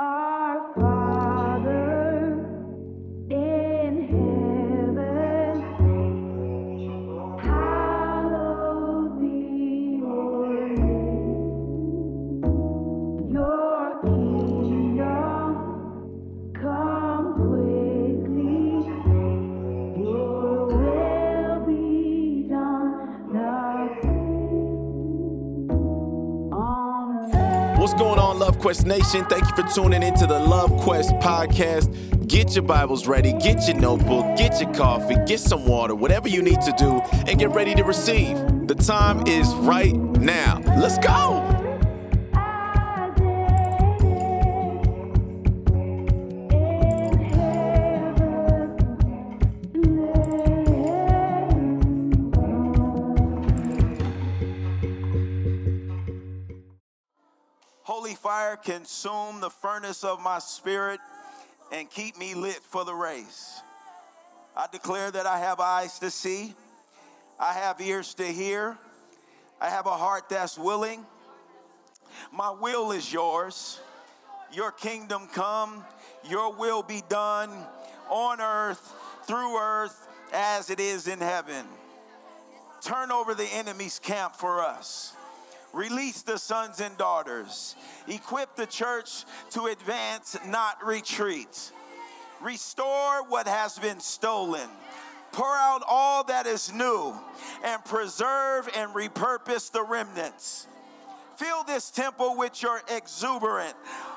Our Quest Nation? Thank you for tuning into the Love Quest podcast. Get your Bibles ready, get your notebook, get your coffee, get some water, whatever you need to do, and get ready to receive. The time is right now. Let's go! Consume the furnace of my spirit and keep me lit for the race. I declare that I have eyes to see, I have ears to hear, I have a heart that's willing. My will is yours. Your kingdom come, your will be done on earth, through earth, as it is in heaven. Turn over the enemy's camp for us. Release the sons and daughters. Equip the church to advance, not retreat. Restore what has been stolen. Pour out all that is new and preserve and repurpose the remnants. Fill this temple with your exuberant,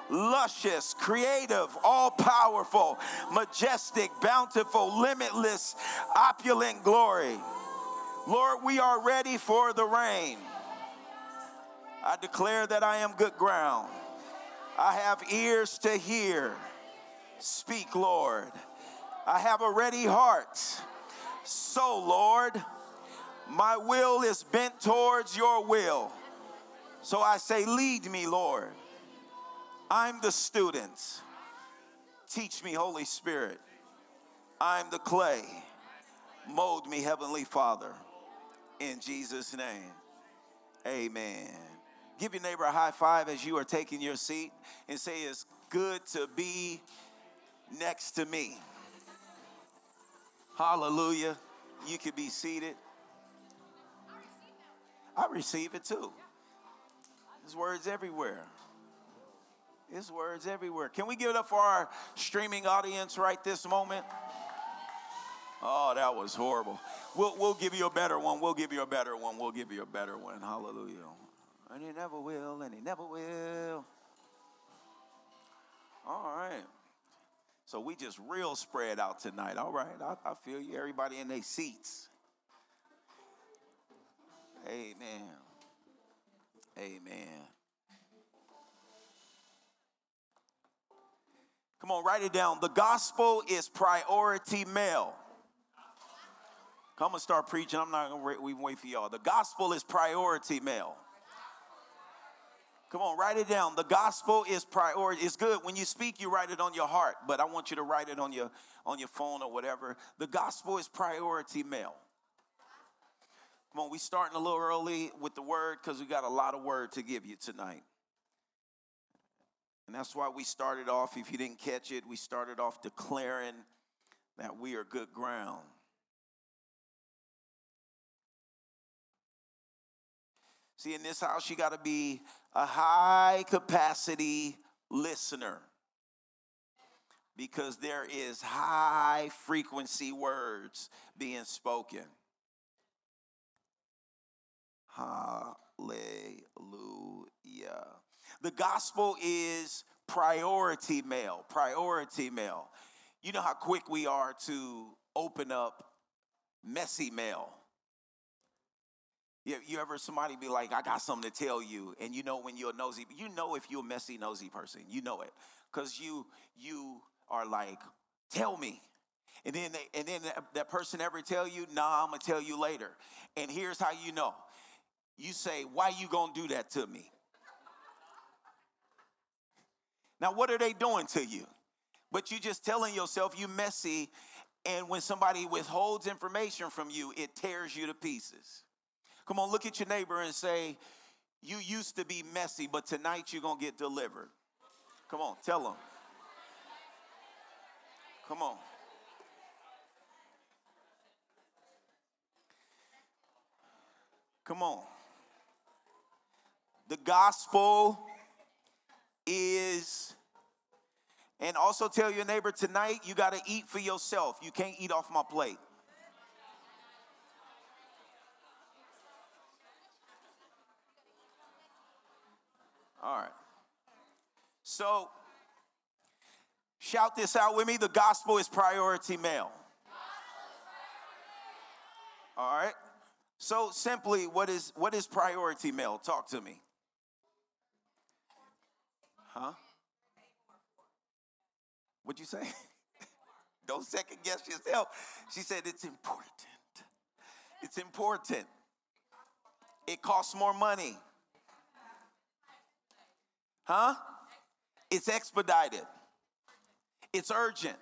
luscious, creative, all powerful, majestic, bountiful, limitless, opulent glory. Lord, we are ready for the rain. I declare that I am good ground. I have ears to hear. Speak, Lord. I have a ready heart. So, Lord, my will is bent towards your will. So I say, Lead me, Lord. I'm the student. Teach me, Holy Spirit. I'm the clay. Mold me, Heavenly Father. In Jesus' name, amen. Give your neighbor a high five as you are taking your seat and say, It's good to be next to me. Hallelujah. You can be seated. I receive it too. There's words everywhere. There's words everywhere. Can we give it up for our streaming audience right this moment? Oh, that was horrible. We'll, we'll give you a better one. We'll give you a better one. We'll give you a better one. Hallelujah. And he never will, and he never will. All right. So we just real spread out tonight. All right. I, I feel you. Everybody in their seats. Amen. Amen. Come on, write it down. The gospel is priority mail. Come and start preaching. I'm not gonna wait, wait for y'all. The gospel is priority mail. Come on, write it down. The gospel is priority. It's good when you speak, you write it on your heart, but I want you to write it on your on your phone or whatever. The gospel is priority mail. Come on, we starting a little early with the word because we got a lot of word to give you tonight. And that's why we started off, if you didn't catch it, we started off declaring that we are good ground. See, in this house, you got to be a high capacity listener because there is high frequency words being spoken. Hallelujah. The gospel is priority mail, priority mail. You know how quick we are to open up messy mail. You, you ever somebody be like, I got something to tell you, and you know when you're nosy, you know if you're a messy nosy person, you know it, because you you are like, tell me, and then they, and then that, that person ever tell you, nah, I'm gonna tell you later, and here's how you know, you say, why you gonna do that to me? Now what are they doing to you? But you just telling yourself you messy, and when somebody withholds information from you, it tears you to pieces. Come on, look at your neighbor and say, You used to be messy, but tonight you're going to get delivered. Come on, tell them. Come on. Come on. The gospel is, and also tell your neighbor tonight, you got to eat for yourself. You can't eat off my plate. All right. So, shout this out with me the gospel is priority mail. All right. So simply, what is what is priority mail? Talk to me. Huh? What'd you say? Don't second guess yourself. She said it's important. It's important. It costs more money. Huh? It's expedited. It's urgent.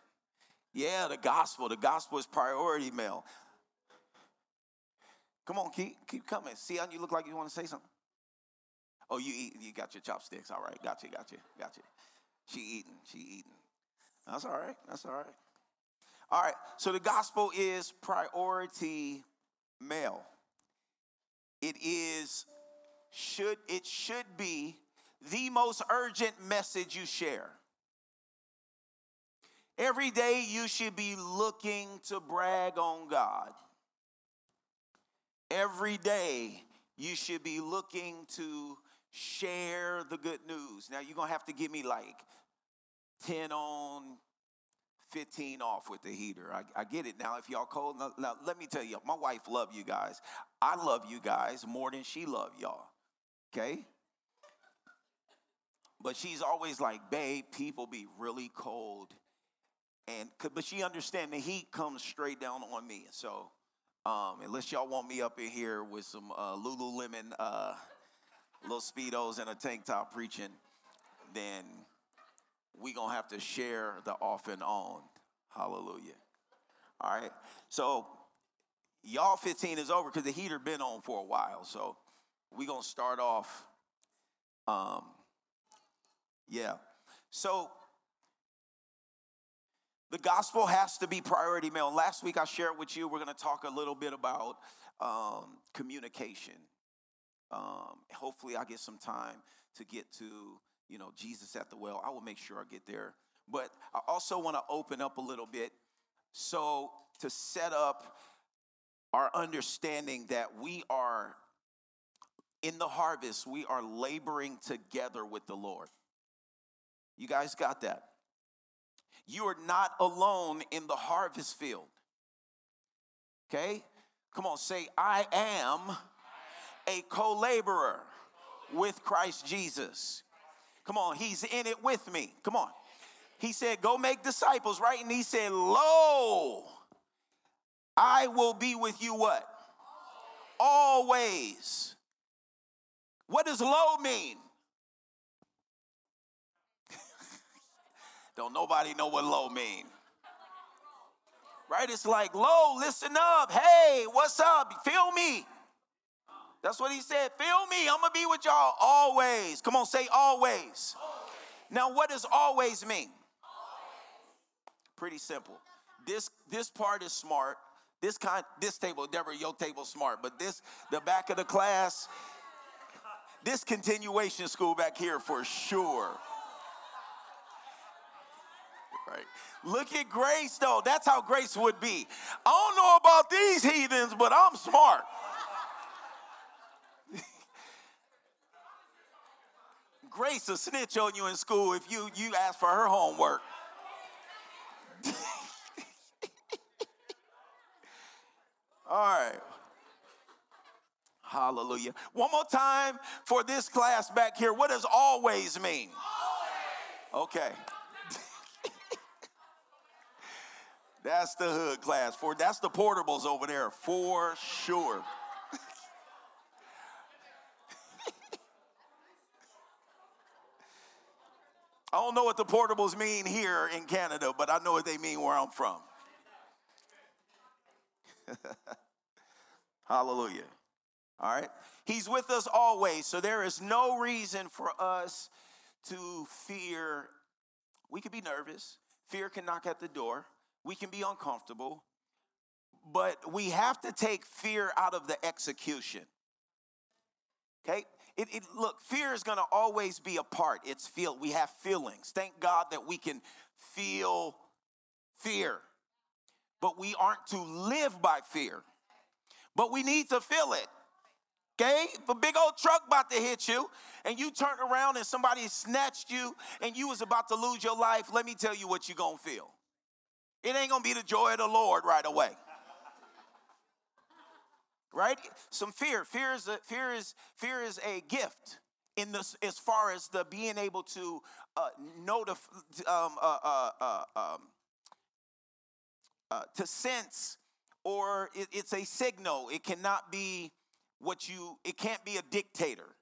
Yeah, the gospel. The gospel is priority mail. Come on, keep keep coming. See how you look like you want to say something. Oh, you eat. You got your chopsticks. All right, got you, got you, got you. She eating. She eating. That's all right. That's all right. All right. So the gospel is priority mail. It is should it should be the most urgent message you share. Every day you should be looking to brag on God. Every day you should be looking to share the good news. Now you're going to have to give me like 10 on, 15 off with the heater. I, I get it now. If y'all cold, now, now, let me tell you, my wife love you guys. I love you guys more than she love y'all. Okay? But she's always like, babe, people be really cold. And but she understand the heat comes straight down on me. So um, unless y'all want me up in here with some uh, Lululemon uh, little speedos and a tank top preaching, then we gonna have to share the off and on. Hallelujah. All right. So y'all 15 is over because the heater been on for a while. So we gonna start off. Um, yeah. So the gospel has to be priority mail. Last week I shared with you, we're going to talk a little bit about um, communication. Um, hopefully, I get some time to get to, you know, Jesus at the well. I will make sure I get there. But I also want to open up a little bit so to set up our understanding that we are in the harvest, we are laboring together with the Lord. You guys got that? You are not alone in the harvest field. Okay? Come on, say, I am a co laborer with Christ Jesus. Come on, he's in it with me. Come on. He said, Go make disciples, right? And he said, Lo, I will be with you what? Always. What does lo mean? Don't nobody know what low mean. Right? It's like, low, listen up. Hey, what's up? Feel me. That's what he said. Feel me. I'm going to be with y'all always. Come on, say always. always. Now, what does always mean? Always. Pretty simple. This this part is smart. This kind this table, Deborah, your table smart, but this the back of the class, this continuation school back here for sure right? Look at grace, though. That's how grace would be. I don't know about these heathens, but I'm smart. grace will snitch on you in school if you, you ask for her homework. All right. Hallelujah. One more time for this class back here. What does always mean? Always. Okay. That's the hood class. For that's the portables over there for sure. I don't know what the portables mean here in Canada, but I know what they mean where I'm from. Hallelujah. All right. He's with us always, so there is no reason for us to fear We could be nervous. Fear can knock at the door. We can be uncomfortable. But we have to take fear out of the execution. Okay? It, it, look, fear is going to always be a part. It's feel. We have feelings. Thank God that we can feel fear, but we aren't to live by fear. But we need to feel it. Okay? If a big old truck about to hit you and you turn around and somebody snatched you and you was about to lose your life, let me tell you what you're to feel. It ain't to be the joy of the Lord right away. right? Some fear. Fear is a, fear is fear is a gift in this as far as the being able to uh, notify um, uh, uh, uh, um, uh, to sense or it, it's a signal. It cannot be what you, it can't be a dictator.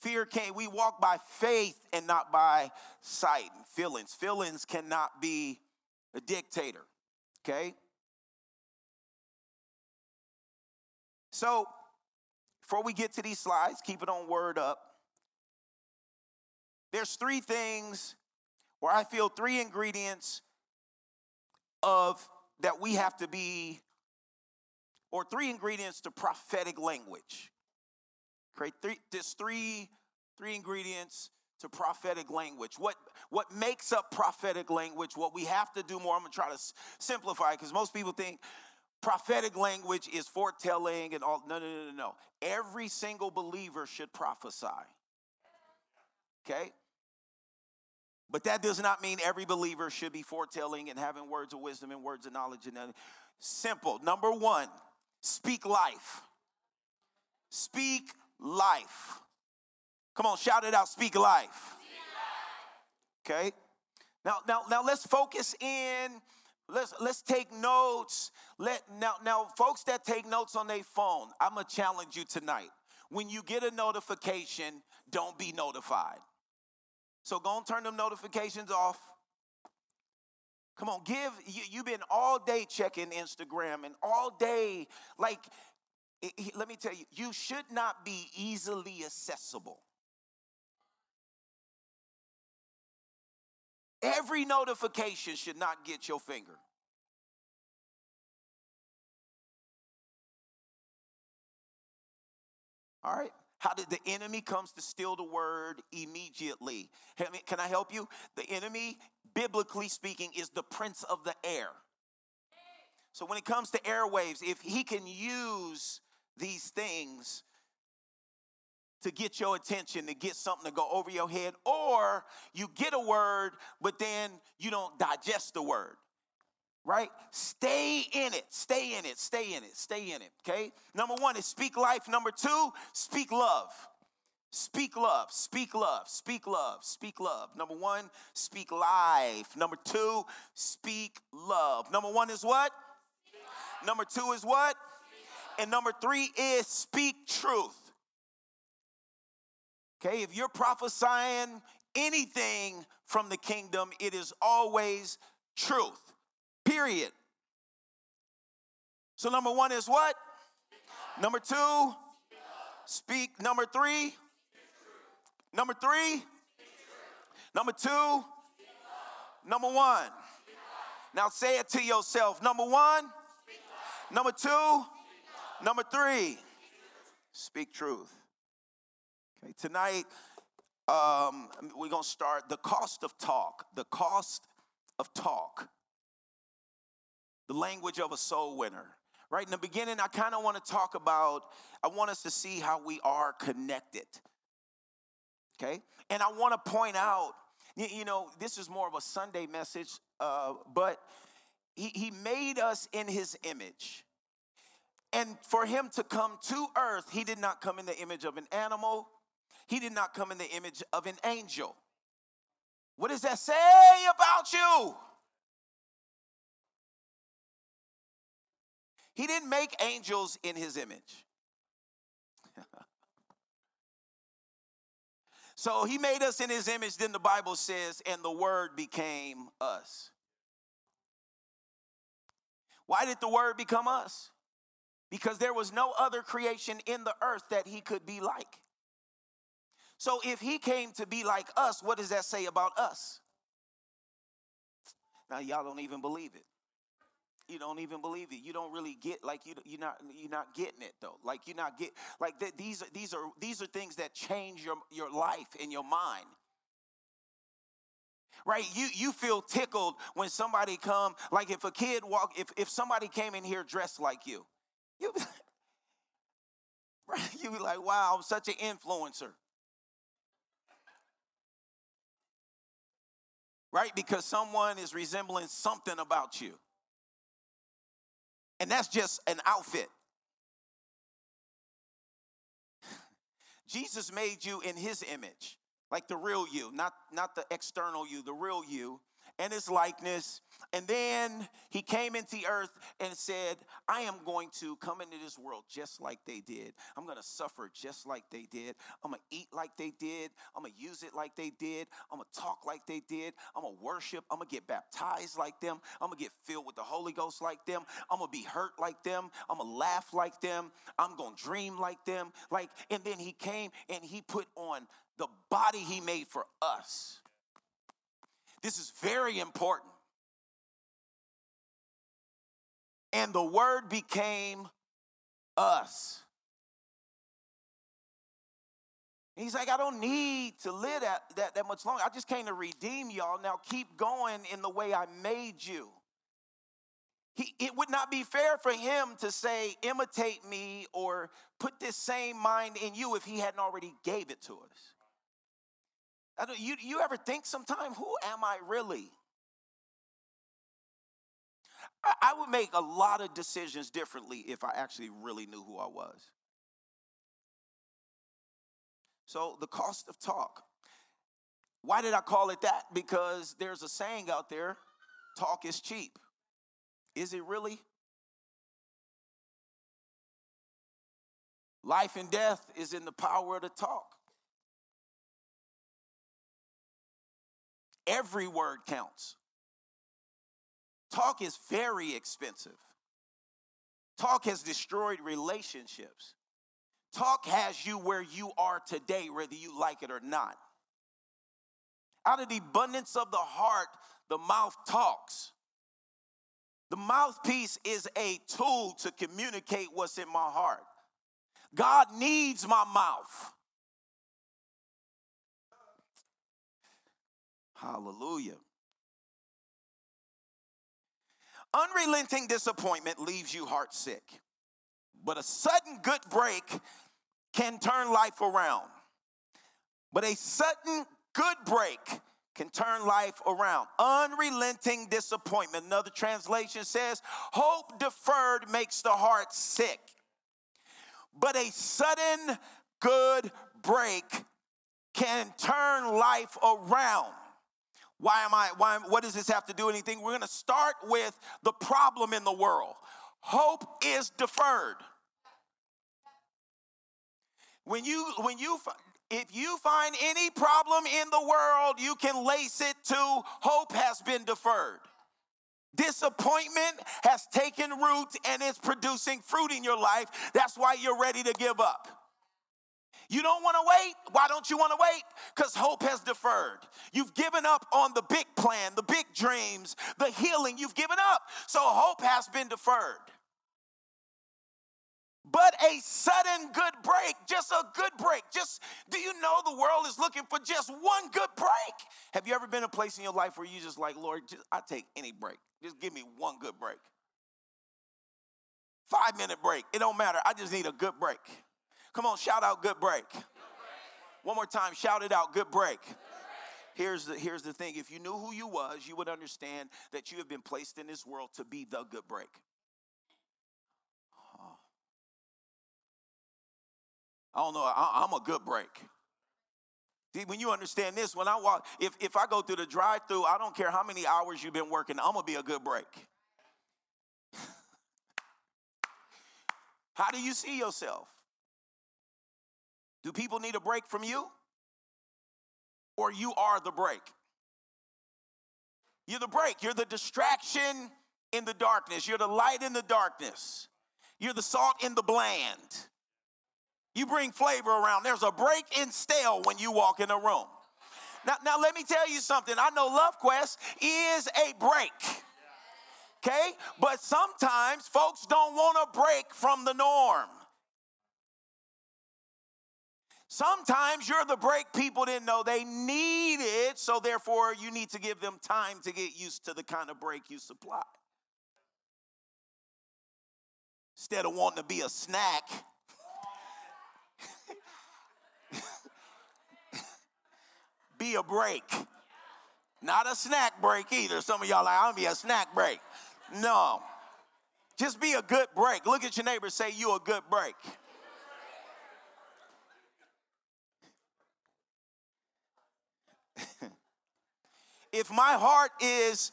Fear can't, we walk by faith and not by sight and feelings. Feelings cannot be a dictator, okay? So, before we get to these slides, keep it on word up. There's three things where I feel three ingredients of that we have to be, or three ingredients to prophetic language. Create three, there's three, three ingredients to prophetic language. What, what makes up prophetic language, what we have to do more, I'm gonna try to s- simplify because most people think prophetic language is foretelling and all. No, no, no, no, no. Every single believer should prophesy. Okay? But that does not mean every believer should be foretelling and having words of wisdom and words of knowledge. And that. simple. Number one, speak life. Speak life. Come on, shout it out. Speak life. Okay. Now, now, now let's focus in. Let's let's take notes. Let now, now, folks that take notes on their phone, I'm gonna challenge you tonight. When you get a notification, don't be notified. So go and turn them notifications off. Come on, give you, you've been all day checking Instagram and all day, like it- it- let me tell you, you should not be easily accessible. Every notification should not get your finger. All right. How did the enemy comes to steal the word immediately? Can I help you? The enemy, biblically speaking, is the prince of the air. So when it comes to airwaves, if he can use these things to get your attention, to get something to go over your head, or you get a word, but then you don't digest the word right? Stay in it, stay in it, stay in it, stay in it, okay? Number one is speak life. Number two, speak love. Speak love, speak love, speak love, speak love. Number one, speak life. Number two, speak love. Number one is what? Number two is what? And number three is speak truth. Okay, if you're prophesying anything from the kingdom, it is always truth. Period. So, number one is what? Number two, speak. Number three, number three, number two, number one. Now say it to yourself. Number one, number two, number three, speak truth. Okay, tonight um, we're gonna start the cost of talk. The cost of talk the language of a soul winner. Right in the beginning, I kind of want to talk about, I want us to see how we are connected. Okay? And I want to point out, you know, this is more of a Sunday message, uh, but he, he made us in his image. And for him to come to earth, he did not come in the image of an animal, he did not come in the image of an angel. What does that say about you? He didn't make angels in his image. so he made us in his image, then the Bible says, and the word became us. Why did the word become us? Because there was no other creation in the earth that he could be like. So if he came to be like us, what does that say about us? Now y'all don't even believe it. You don't even believe it. You don't really get like you you're not you're not getting it though. Like you're not get like th- these are these are these are things that change your your life and your mind. Right? You you feel tickled when somebody come like if a kid walk if if somebody came in here dressed like you. You right, you be like, "Wow, I'm such an influencer." Right? Because someone is resembling something about you. And that's just an outfit. Jesus made you in his image, like the real you, not, not the external you, the real you and his likeness. And then he came into earth and said, I am going to come into this world just like they did. I'm going to suffer just like they did. I'm going to eat like they did. I'm going to use it like they did. I'm going to talk like they did. I'm going to worship. I'm going to get baptized like them. I'm going to get filled with the Holy Ghost like them. I'm going to be hurt like them. I'm going to laugh like them. I'm going to dream like them. Like, and then he came and he put on the body he made for us. This is very important. And the word became us. he's like, I don't need to live that, that, that much longer. I just came to redeem y'all. Now keep going in the way I made you. He, it would not be fair for him to say, imitate me or put this same mind in you if he hadn't already gave it to us. I don't, you, you ever think sometime, who am I really? I, I would make a lot of decisions differently if I actually really knew who I was. So, the cost of talk. Why did I call it that? Because there's a saying out there talk is cheap. Is it really? Life and death is in the power of the talk. Every word counts. Talk is very expensive. Talk has destroyed relationships. Talk has you where you are today, whether you like it or not. Out of the abundance of the heart, the mouth talks. The mouthpiece is a tool to communicate what's in my heart. God needs my mouth. Hallelujah. Unrelenting disappointment leaves you heart sick, but a sudden good break can turn life around. But a sudden good break can turn life around. Unrelenting disappointment. Another translation says, Hope deferred makes the heart sick. But a sudden good break can turn life around. Why am I, why, what does this have to do anything? We're gonna start with the problem in the world. Hope is deferred. When you, when you, if you find any problem in the world, you can lace it to hope has been deferred. Disappointment has taken root and is producing fruit in your life. That's why you're ready to give up. You don't want to wait? Why don't you want to wait? Because hope has deferred. You've given up on the big plan, the big dreams, the healing. You've given up. So hope has been deferred. But a sudden good break, just a good break. Just do you know the world is looking for just one good break? Have you ever been a place in your life where you just like, Lord, just, I take any break. Just give me one good break. Five minute break. It don't matter. I just need a good break. Come on, shout out good break. One more time, shout it out good break. Here's the, here's the thing if you knew who you was, you would understand that you have been placed in this world to be the good break. Oh. I don't know, I, I'm a good break. When you understand this, when I walk, if, if I go through the drive through, I don't care how many hours you've been working, I'm gonna be a good break. how do you see yourself? Do people need a break from you? Or you are the break? You're the break. You're the distraction in the darkness. You're the light in the darkness. You're the salt in the bland. You bring flavor around. There's a break in stale when you walk in a room. Now, now let me tell you something. I know Love Quest is a break. Okay? But sometimes folks don't want a break from the norm. Sometimes you're the break people didn't know they needed, so therefore you need to give them time to get used to the kind of break you supply. Instead of wanting to be a snack, be a break. Not a snack break either. Some of y'all like, I'll be a snack break. No. Just be a good break. Look at your neighbor, say you a good break. If my heart is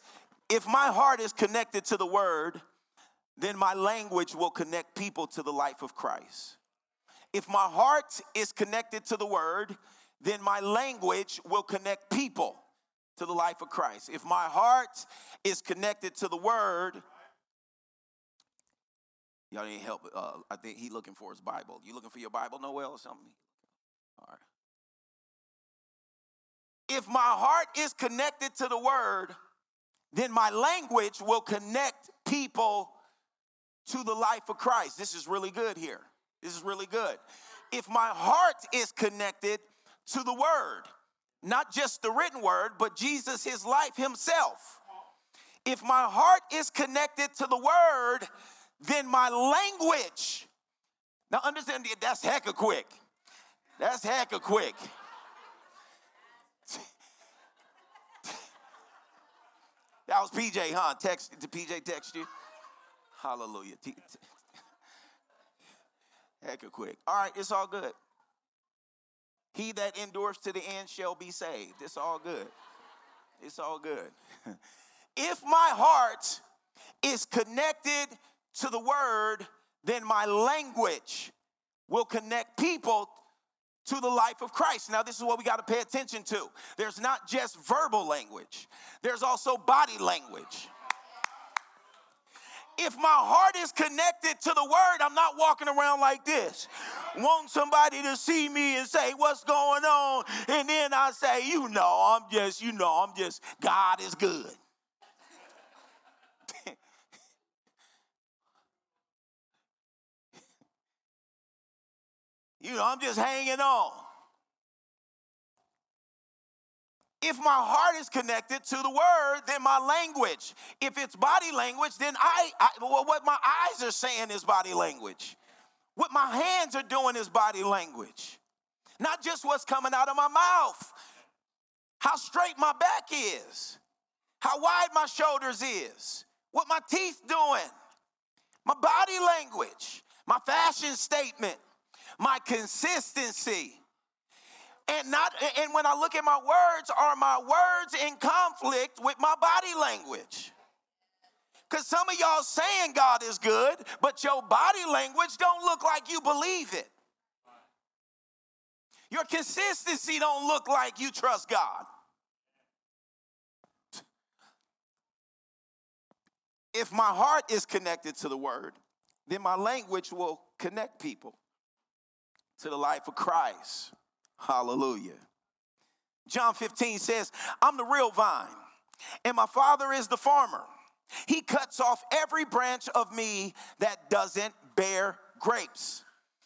if my heart is connected to the word, then my language will connect people to the life of Christ. If my heart is connected to the word, then my language will connect people to the life of Christ. If my heart is connected to the word, y'all need help. Uh, I think he looking for his Bible. You looking for your Bible, Noel, or something? All right. If my heart is connected to the word, then my language will connect people to the life of Christ. This is really good here. This is really good. If my heart is connected to the word, not just the written word, but Jesus, his life himself. If my heart is connected to the word, then my language, now understand that's hecka quick. That's hecka quick. That was PJ, huh? Text did PJ text you? Hallelujah. Heck Hecka quick. All right, it's all good. He that endures to the end shall be saved. It's all good. It's all good. if my heart is connected to the word, then my language will connect people to the life of Christ. Now, this is what we got to pay attention to. There's not just verbal language, there's also body language. If my heart is connected to the word, I'm not walking around like this. Want somebody to see me and say, What's going on? And then I say, You know, I'm just, you know, I'm just, God is good. You know, I'm just hanging on. If my heart is connected to the word, then my language. If it's body language, then I, I well, what my eyes are saying is body language. What my hands are doing is body language. Not just what's coming out of my mouth. How straight my back is. How wide my shoulders is. What my teeth doing. My body language. My fashion statement my consistency. And not and when I look at my words, are my words in conflict with my body language? Because some of y'all saying God is good, but your body language don't look like you believe it. Your consistency don't look like you trust God. If my heart is connected to the word, then my language will connect people to the life of Christ. Hallelujah. John 15 says, I'm the real vine, and my father is the farmer. He cuts off every branch of me that doesn't bear grapes.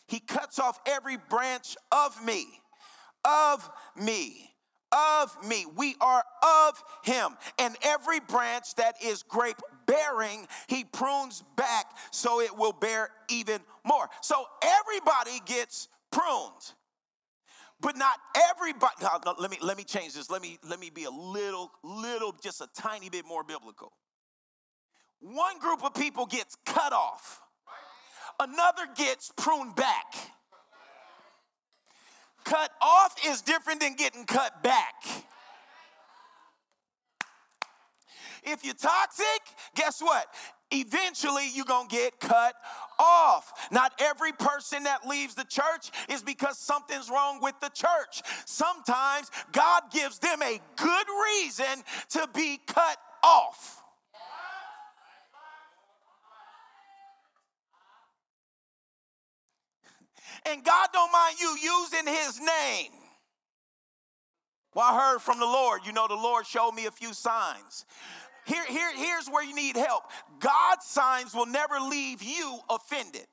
He cuts off every branch of me, of me, of me. We are of him. And every branch that is grape bearing, he prunes back so it will bear even more. So everybody gets pruned. But not everybody. No, let me let me change this. Let me let me be a little, little, just a tiny bit more biblical. One group of people gets cut off. Another gets pruned back. Cut off is different than getting cut back. If you're toxic, guess what? Eventually, you're going to get cut off. Not every person that leaves the church is because something's wrong with the church. Sometimes God gives them a good reason to be cut off. And God don't mind you using his name Well, I heard from the Lord. You know, the Lord showed me a few signs. Here, here, here's where you need help. God's signs will never leave you offended.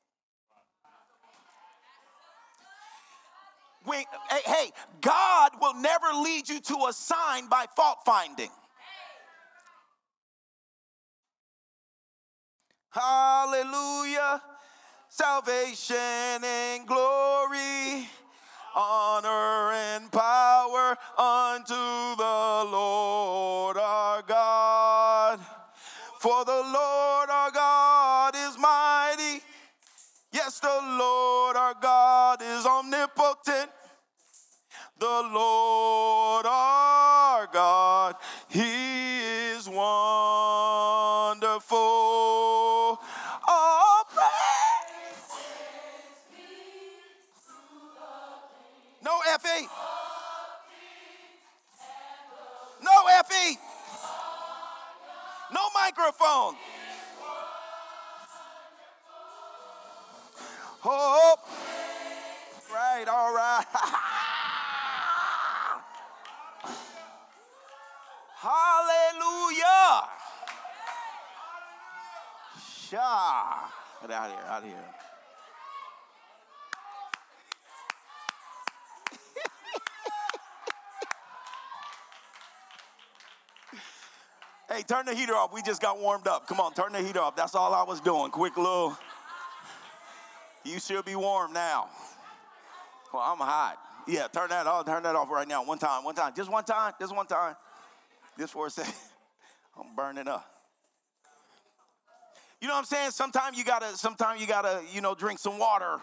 When, hey, hey, God will never lead you to a sign by fault finding. Hallelujah. Salvation and glory, honor and power unto the Lord our God. For the Lord our God is mighty. Yes, the Lord our God is omnipotent. The Lord our God, He No No microphone. Oh, right, all right. Hallelujah. Shah. Get out of here, out of here. Hey, turn the heater off. We just got warmed up. Come on, turn the heater off. That's all I was doing. Quick little. You should be warm now. Well, I'm hot. Yeah, turn that off. Turn that off right now. One time, one time. Just one time. Just one time. Just for a second. I'm burning up. You know what I'm saying? Sometimes you gotta, sometimes you gotta, you know, drink some water.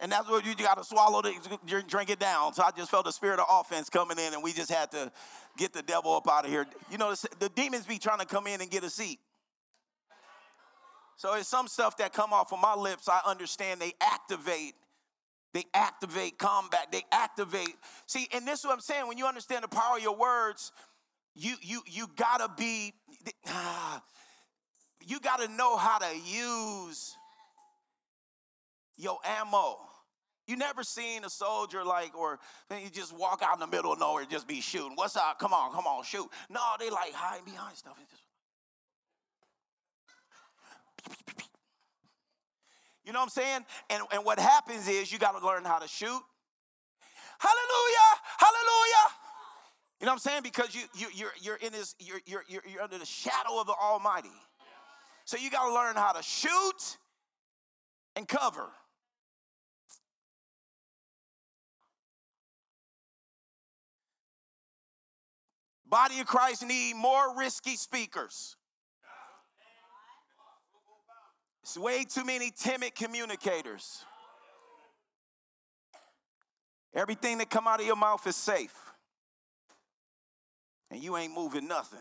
And that's what you gotta swallow it, drink- drink it down. So I just felt the spirit of offense coming in, and we just had to get the devil up out of here. You know, the, the demons be trying to come in and get a seat. So it's some stuff that come off of my lips. I understand they activate. They activate combat. They activate. See, and this is what I'm saying. When you understand the power of your words, you you you gotta be. ah, you gotta know how to use your ammo. You never seen a soldier like, or you just walk out in the middle of nowhere and just be shooting. What's up? Come on, come on, shoot. No, they like hiding behind stuff. Just- You know what I'm saying? And, and what happens is you got to learn how to shoot. Hallelujah! Hallelujah! You know what I'm saying? Because you, you you're you're in this you're you're you're under the shadow of the Almighty. So you got to learn how to shoot and cover. Body of Christ need more risky speakers. It's way too many timid communicators. Everything that come out of your mouth is safe. And you ain't moving nothing.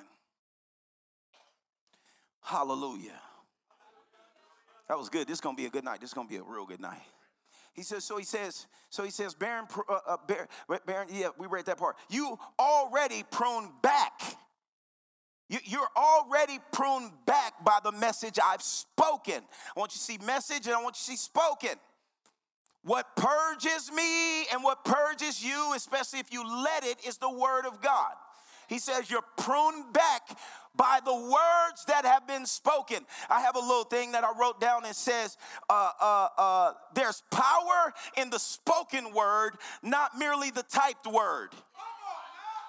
Hallelujah. That was good. This is gonna be a good night. This is gonna be a real good night. He says, so he says, so he says, Baron, uh, uh, Baron, Baron, yeah, we read that part. You already prune back. You, you're already pruned back by the message I've spoken. I want you to see message and I want you to see spoken. What purges me and what purges you, especially if you let it, is the word of God. He says you're pruned back by the words that have been spoken. I have a little thing that I wrote down and says, uh, uh, uh, there's power in the spoken word, not merely the typed word.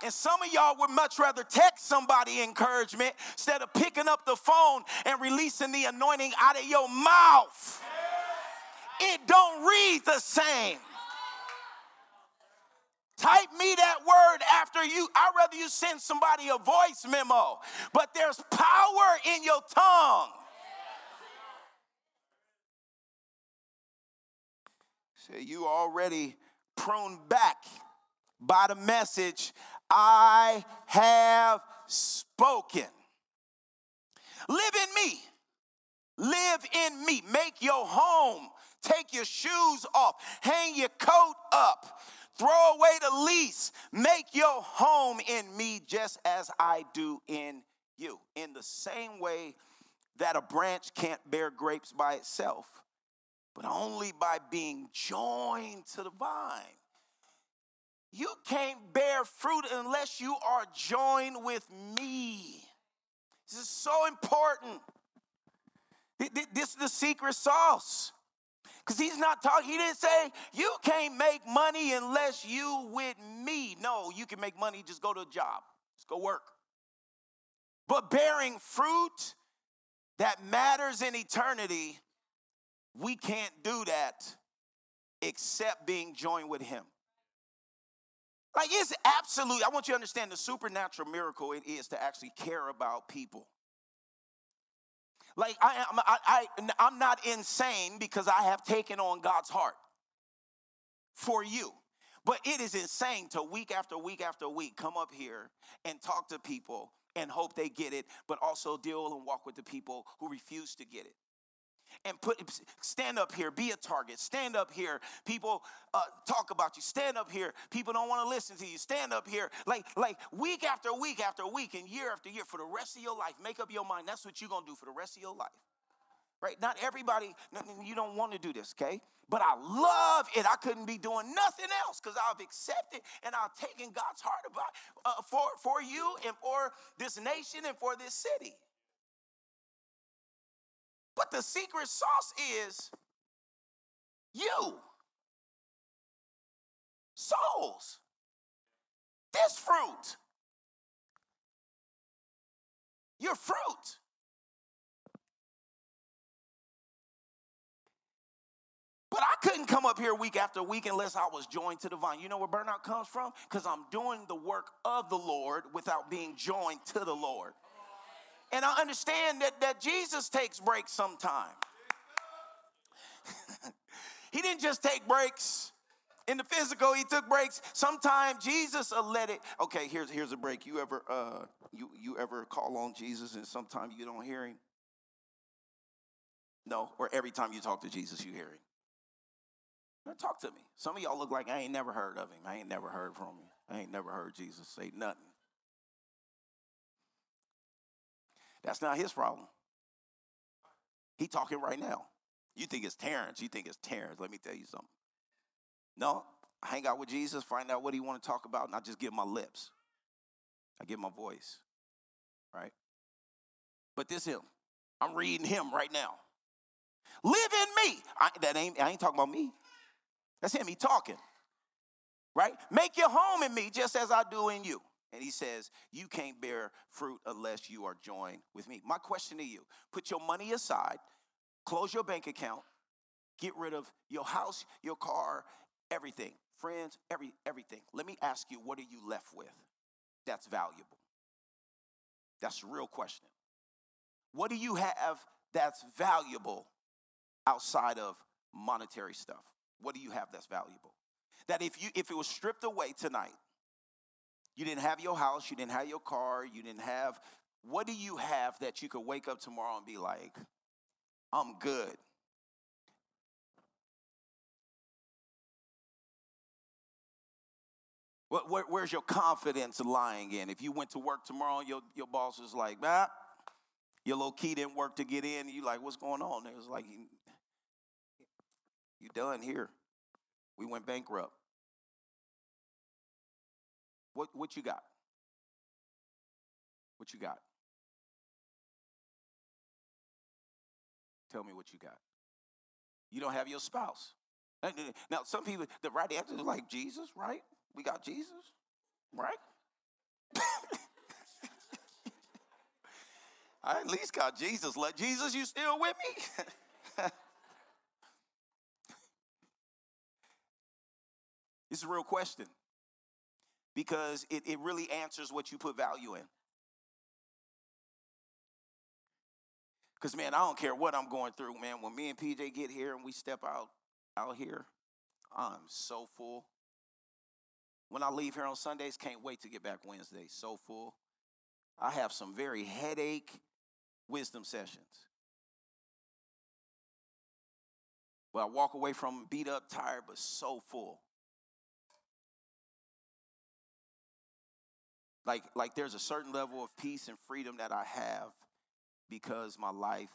And some of y'all would much rather text somebody encouragement instead of picking up the phone and releasing the anointing out of your mouth. It don't read the same. Type me that word after you. I'd rather you send somebody a voice memo. But there's power in your tongue. Say you already pruned back by the message I have spoken. Live in me. Live in me. Make your home. Take your shoes off. Hang your coat up. Throw away the lease. Make your home in me just as I do in you. In the same way that a branch can't bear grapes by itself, but only by being joined to the vine. You can't bear fruit unless you are joined with me. This is so important. This is the secret sauce. Because he's not talking, he didn't say, you can't make money unless you with me. No, you can make money, just go to a job, just go work. But bearing fruit that matters in eternity, we can't do that except being joined with him. Like it's absolute. I want you to understand the supernatural miracle it is to actually care about people. Like I I, I, I'm not insane because I have taken on God's heart for you. But it is insane to week after week after week come up here and talk to people and hope they get it, but also deal and walk with the people who refuse to get it and put stand up here be a target stand up here. People uh, talk about you stand up here. People don't want to listen to you stand up here. Like like week after week after week and year after year for the rest of your life make up your mind that's what you're to do for the rest of your life. Right? Not everybody you don't want to do this okay? But i love it i couldn't be doing nothing else because i've accepted and i've taken god's heart about uh, for for you and for this nation and for this city but the secret sauce is you. Souls. This fruit. Your fruit. But I couldn't come up here week after week unless I was joined to the vine. You know where burnout comes from? Because I'm doing the work of the Lord without being joined to the Lord. And I understand that, that Jesus takes breaks sometime. he didn't just take breaks in the physical, he took breaks. Sometimes Jesus let it. Okay, here's here's a break. You ever uh you you ever call on Jesus and sometimes you don't hear him? No, or every time you talk to Jesus, you hear him. Now talk to me. Some of y'all look like I ain't never heard of him. I ain't never heard from him. I ain't never heard Jesus say nothing. That's not his problem. He talking right now. You think it's Terrence. You think it's Terrence. Let me tell you something. No, I hang out with Jesus, find out what he want to talk about, and I just give my lips. I give my voice. Right? But this him. I'm reading him right now. Live in me. I, that ain't, I ain't talking about me. That's him. He talking. Right? Make your home in me just as I do in you. And he says, You can't bear fruit unless you are joined with me. My question to you put your money aside, close your bank account, get rid of your house, your car, everything. Friends, every, everything. Let me ask you, what are you left with that's valuable? That's a real question. What do you have that's valuable outside of monetary stuff? What do you have that's valuable? That if you if it was stripped away tonight, you didn't have your house, you didn't have your car, you didn't have. What do you have that you could wake up tomorrow and be like, I'm good? Where, where's your confidence lying in? If you went to work tomorrow, your, your boss is like, ah, your little key didn't work to get in. You like, what's going on? It was like, you, you done here. We went bankrupt. What, what you got? What you got? Tell me what you got. You don't have your spouse. Uh, uh, now, some people, the right answer is like Jesus, right? We got Jesus, right? I at least got Jesus. Let Jesus, you still with me? it's a real question because it, it really answers what you put value in. Because, man, I don't care what I'm going through, man. When me and PJ get here and we step out out here, I'm so full. When I leave here on Sundays, can't wait to get back Wednesday. So full. I have some very headache wisdom sessions. But I walk away from beat up, tired, but so full. Like, like there's a certain level of peace and freedom that I have because my life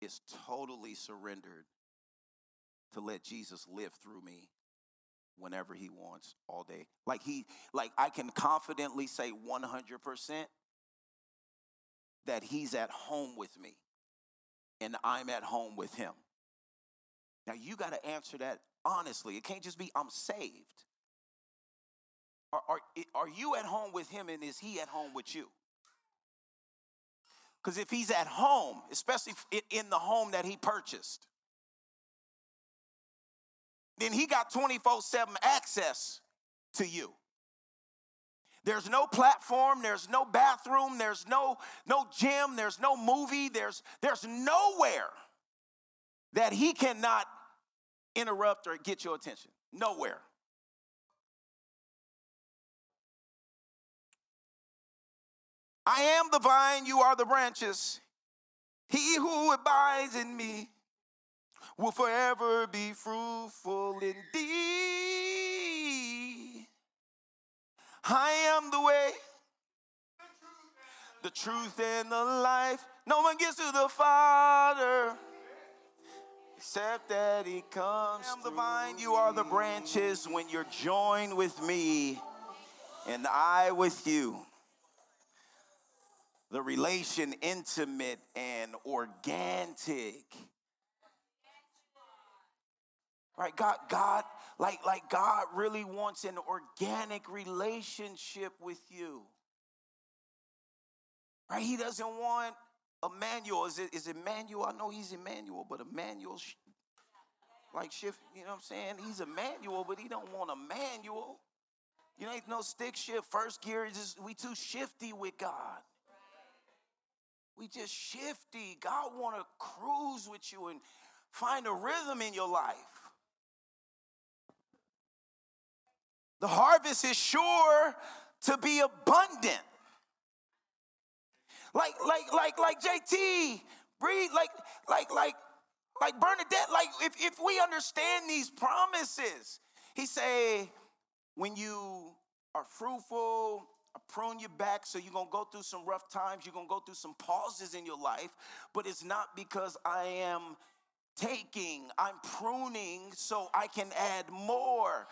is totally surrendered to let Jesus live through me whenever he wants all day. Like he like I can confidently say 100% that he's at home with me and I'm at home with him. Now you got to answer that honestly. It can't just be I'm saved. Are, are, are you at home with him and is he at home with you? Because if he's at home, especially in the home that he purchased, then he got 24 7 access to you. There's no platform, there's no bathroom, there's no, no gym, there's no movie, there's, there's nowhere that he cannot interrupt or get your attention. Nowhere. I am the vine, you are the branches. He who abides in me will forever be fruitful indeed. I am the way, the truth, and the life. No one gets to the Father except that He comes. I am the vine, you are the branches. When you're joined with me, and I with you the relation intimate and organic. Right? God, God, like, like God really wants an organic relationship with you. Right? He doesn't want Emmanuel. Is it is Emmanuel? I know he's Emmanuel, but Emmanuel like shift, you know what I'm saying? He's Emmanuel, but he don't want Emmanuel. You know, ain't no stick shift, first gear, is just we too shifty with God. We just shifty. God want to cruise with you and find a rhythm in your life. The harvest is sure to be abundant. Like, like, like, like JT, breathe, like, like, like, like Bernadette, like if, if we understand these promises, he say, when you are fruitful I prune you back so you're gonna go through some rough times, you're gonna go through some pauses in your life, but it's not because I am taking, I'm pruning so I can add more.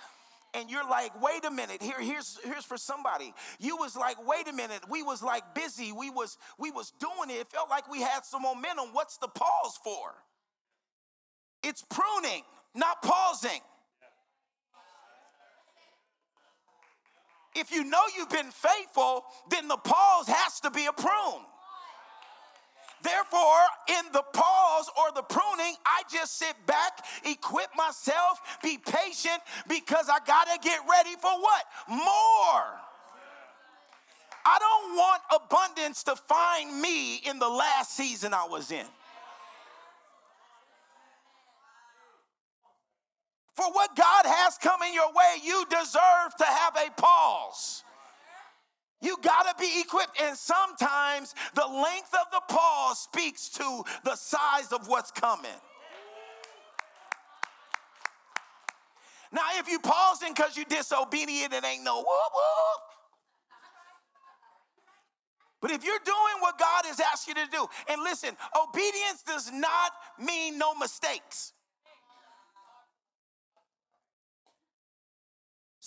And you're like wait a minute here here's here's for somebody. You was like wait a minute we was like busy we was we was doing it it felt like we had some momentum what's the pause for? It's pruning not pausing if you know you've been faithful, then the pause has to be a prune. Therefore, in the pause or the pruning, I just sit back, equip myself, be patient because I got to get ready for what? More. I don't want abundance to find me in the last season I was in. For what God has coming your way, you deserve to have a pause. You gotta be equipped, and sometimes the length of the pause speaks to the size of what's coming. Now, if you pausing because you disobedient, it ain't no whoop whoop. But if you're doing what God has asked you to do, and listen, obedience does not mean no mistakes.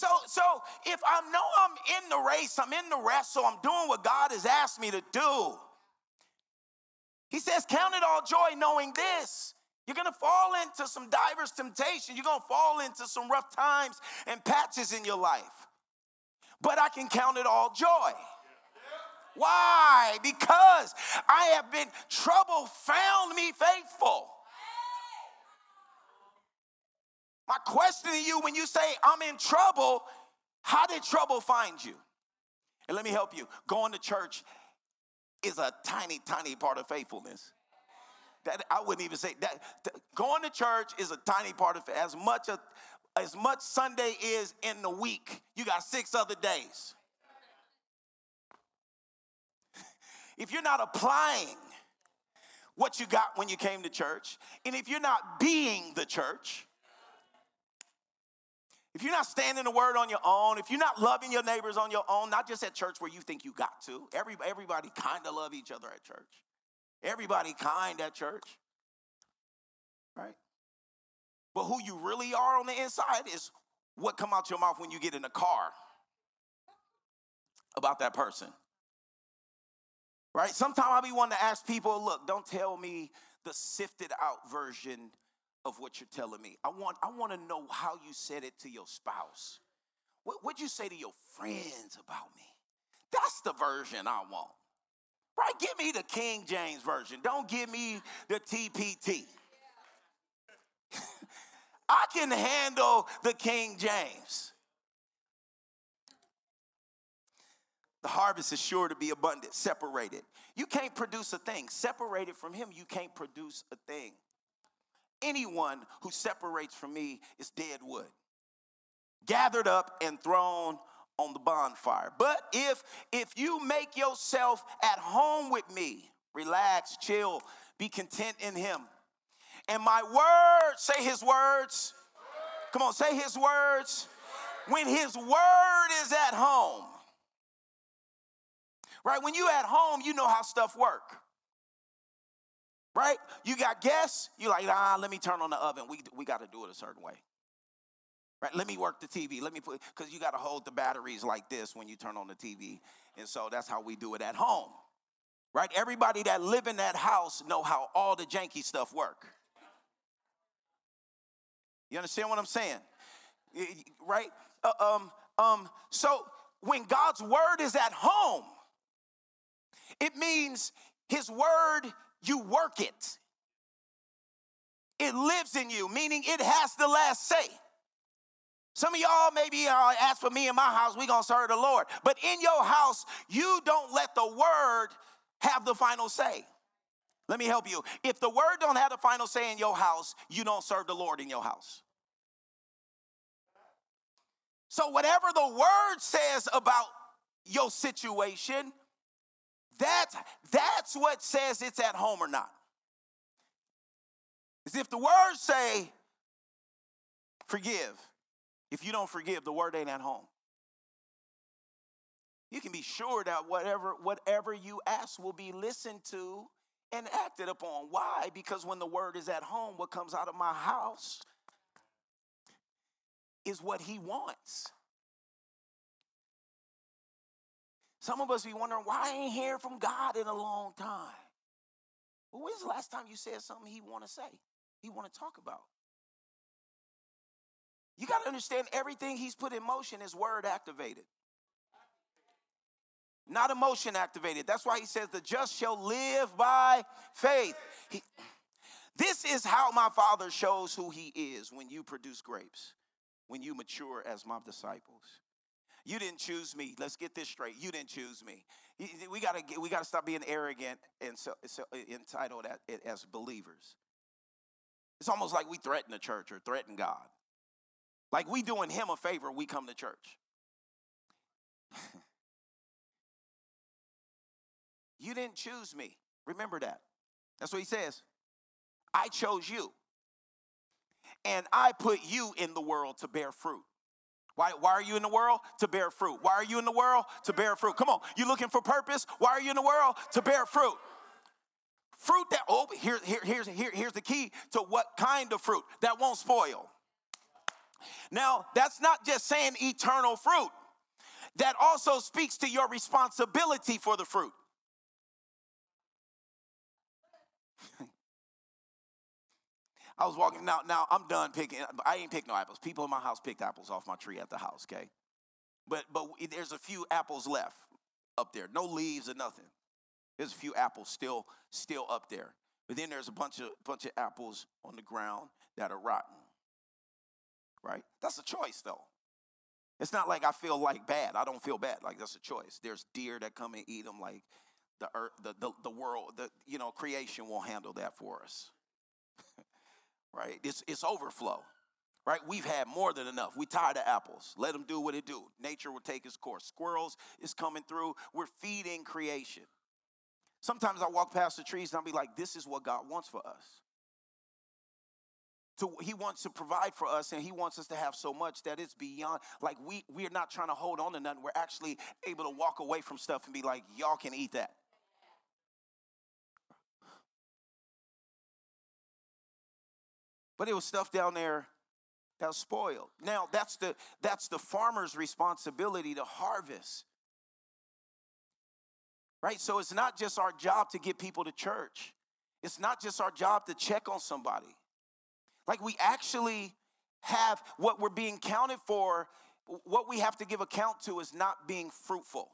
So, so if I know I'm in the race, I'm in the wrestle, I'm doing what God has asked me to do. He says, Count it all joy knowing this. You're gonna fall into some diverse temptation. You're gonna fall into some rough times and patches in your life. But I can count it all joy. Why? Because I have been, trouble found me faithful. My question to you when you say, I'm in trouble, how did trouble find you? And let me help you. Going to church is a tiny, tiny part of faithfulness. That I wouldn't even say that. Going to church is a tiny part of. As much as, as much Sunday is in the week, you got six other days. if you're not applying what you got when you came to church, and if you're not being the church, if you're not standing the word on your own, if you're not loving your neighbors on your own, not just at church where you think you got to, every, everybody kind of love each other at church. Everybody kind at church, right? But who you really are on the inside is what come out your mouth when you get in a car about that person. Right? Sometimes I'll be wanting to ask people, look, don't tell me the sifted out version of what you're telling me. I want, I want to know how you said it to your spouse. What, what'd you say to your friends about me? That's the version I want. Right? Give me the King James version. Don't give me the TPT. I can handle the King James. The harvest is sure to be abundant, separated. You can't produce a thing. Separated from Him, you can't produce a thing. Anyone who separates from me is dead wood, gathered up and thrown on the bonfire. But if if you make yourself at home with me, relax, chill, be content in him. And my words, say his words. Come on, say his words. When his word is at home. Right? When you at home, you know how stuff work. Right? You got guests, you like, ah, let me turn on the oven. We, we got to do it a certain way. Right? Let me work the TV. Let me put, because you got to hold the batteries like this when you turn on the TV. And so that's how we do it at home. Right? Everybody that live in that house know how all the janky stuff work. You understand what I'm saying? Right? Uh, um, um, so when God's word is at home, it means his word, you work it. It lives in you, meaning it has the last say. Some of y'all maybe uh, ask for me in my house, we gonna serve the Lord. But in your house, you don't let the word have the final say. Let me help you. If the word don't have the final say in your house, you don't serve the Lord in your house. So whatever the word says about your situation, that's that's what says it's at home or not. Is if the words say forgive, if you don't forgive, the word ain't at home. You can be sure that whatever, whatever you ask will be listened to and acted upon. Why? Because when the word is at home, what comes out of my house is what he wants. Some of us be wondering why I ain't hear from God in a long time. Well, when's the last time you said something he want to say? He want to talk about? You got to understand everything he's put in motion is word activated. Not emotion activated. That's why he says the just shall live by faith. He, this is how my father shows who he is when you produce grapes, when you mature as my disciples. You didn't choose me. Let's get this straight. You didn't choose me. We gotta we gotta stop being arrogant and so, so uh, entitled as believers. It's almost like we threaten the church or threaten God. Like we doing him a favor, we come to church. you didn't choose me. Remember that. That's what he says. I chose you. And I put you in the world to bear fruit. Why, why are you in the world? To bear fruit. Why are you in the world? To bear fruit. Come on, you looking for purpose? Why are you in the world? To bear fruit. Fruit that, oh, here, here, here's, here, here's the key to what kind of fruit that won't spoil. Now, that's not just saying eternal fruit, that also speaks to your responsibility for the fruit. I was walking now. Now I'm done picking. I ain't picked no apples. People in my house picked apples off my tree at the house. Okay, but but there's a few apples left up there. No leaves or nothing. There's a few apples still still up there. But then there's a bunch of bunch of apples on the ground that are rotten right? That's a choice, though. It's not like I feel like bad. I don't feel bad. Like that's a choice. There's deer that come and eat them. Like the earth, the, the, the world, the you know, creation will handle that for us. right? It's it's overflow. Right? We've had more than enough. We tired of apples. Let them do what it do. Nature will take its course. Squirrels is coming through. We're feeding creation. Sometimes I walk past the trees and I'll be like, this is what God wants for us to he wants to provide for us and he wants us to have so much that it's beyond like we we're not trying to hold on to nothing we're actually able to walk away from stuff and be like y'all can eat that but it was stuff down there that was spoiled. Now that's the that's the farmer's responsibility to harvest. Right? So it's not just our job to get people to church. It's not just our job to check on somebody. Like we actually have what we're being counted for, what we have to give account to is not being fruitful.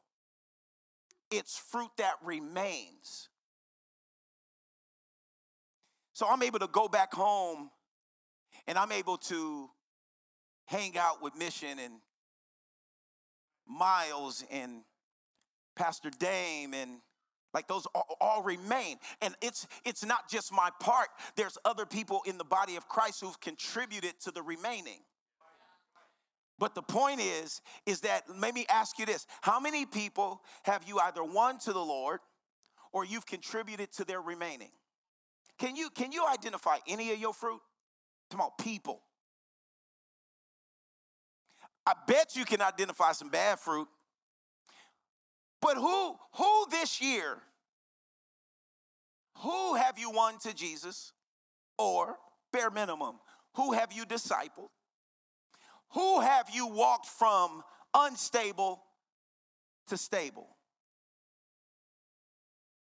It's fruit that remains. So I'm able to go back home and I'm able to hang out with Mission and Miles and Pastor Dame and like those all, all, remain. And it's it's not just my part. There's other people in the body of christ who've contributed to the remaining. But the point is is that let me ask you this. How many people have you either won to the lord or you've contributed to their remaining? Can you can you identify any of your fruit on people i bet you can identify some bad fruit but who who this year who have you won to Jesus? Or bare minimum, who have you discipled? Who have you walked from unstable to stable?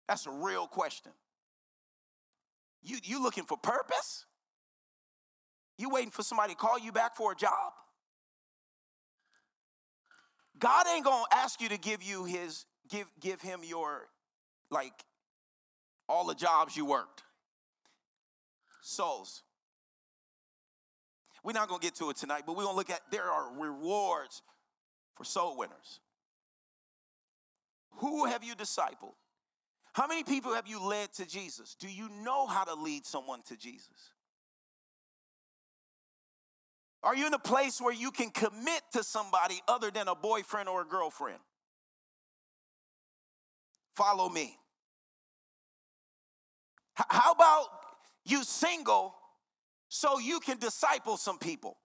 That's a real question. You you looking for purpose? You waiting for somebody to call you back for a job? God ain't gonna ask you to give you his give give him your like all the jobs you worked. Souls. We're not to get to it tonight, but we're to look at there are rewards for soul winners. Who have you discipled? How many people have you led to Jesus? Do you know how to lead someone to Jesus? Are you in a place where you can commit to somebody other than a boyfriend or a girlfriend? Follow me. How about you single so you can disciple some people?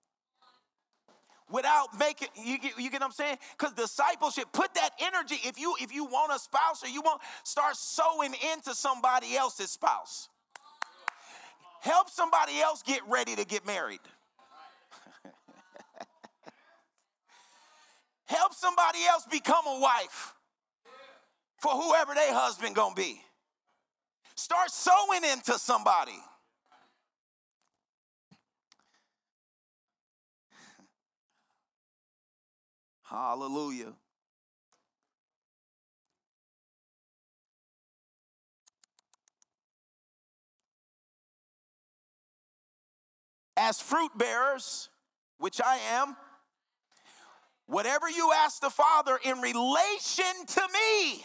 without making you get, you get what i'm saying because discipleship put that energy if you if you want a spouse or you want start sowing into somebody else's spouse help somebody else get ready to get married help somebody else become a wife for whoever their husband gonna be Start sowing into somebody. Hallelujah. As fruit bearers, which I am, whatever you ask the Father in relation to me,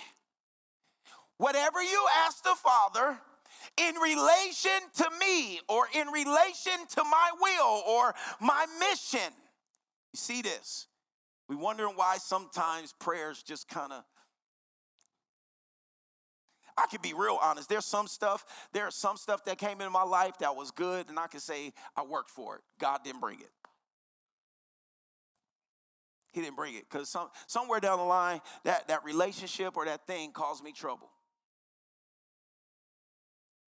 Whatever you ask the Father in relation to me or in relation to my will or my mission. You see this? We wondering why sometimes prayers just kind of I can be real honest. There's some stuff, there's some stuff that came into my life that was good, and I can say I worked for it. God didn't bring it. He didn't bring it. Because some, somewhere down the line, that, that relationship or that thing caused me trouble.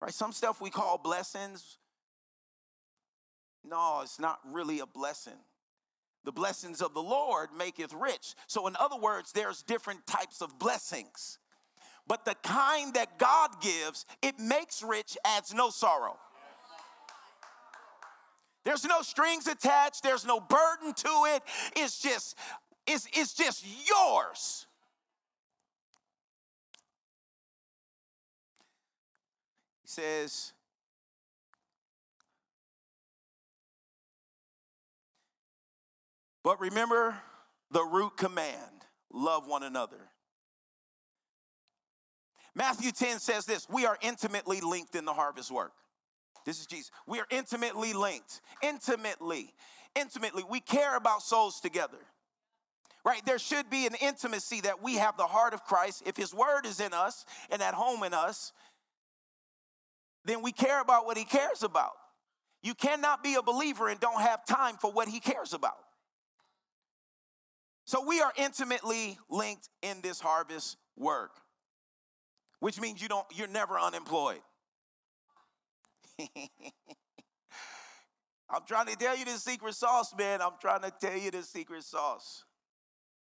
Right? Some stuff we call blessings. No, it's not really a blessing. The blessings of the Lord maketh rich. So, in other words, there's different types of blessings. But the kind that God gives, it makes rich, adds no sorrow. There's no strings attached, there's no burden to it. It's just, it's, it's just yours. He says, But remember the root command love one another. Matthew 10 says this we are intimately linked in the harvest work. This is Jesus. We are intimately linked. Intimately. Intimately. We care about souls together. Right? There should be an intimacy that we have the heart of Christ. If his word is in us and at home in us, then we care about what he cares about. You cannot be a believer and don't have time for what he cares about. So we are intimately linked in this harvest work, which means you don't you're never unemployed. I'm trying to tell you the secret sauce, man. I'm trying to tell you the secret sauce.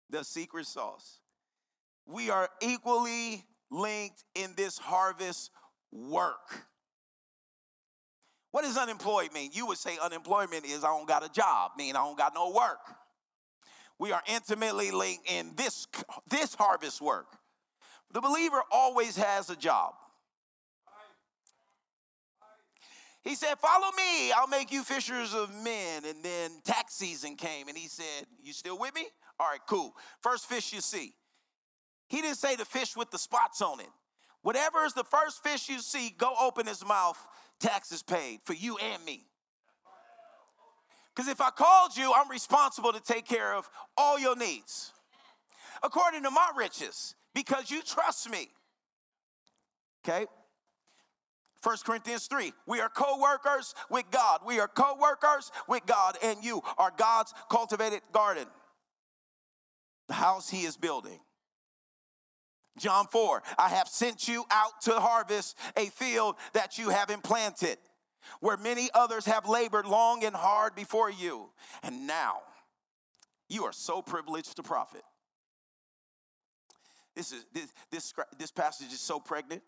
The secret sauce. We are equally linked in this harvest work. What does unemployed mean? You would say unemployment is I don't got a job, mean I don't got no work. We are intimately linked in this, this harvest work. The believer always has a job. He said, Follow me, I'll make you fishers of men. And then tax season came and he said, You still with me? All right, cool. First fish you see. He didn't say the fish with the spots on it. Whatever is the first fish you see, go open his mouth, taxes paid for you and me. Because if I called you, I'm responsible to take care of all your needs according to my riches because you trust me. Okay? 1 Corinthians 3. We are co workers with God. We are co workers with God, and you are God's cultivated garden, the house He is building. John 4. I have sent you out to harvest a field that you haven't planted, where many others have labored long and hard before you. And now you are so privileged to profit. This is this this, this passage is so pregnant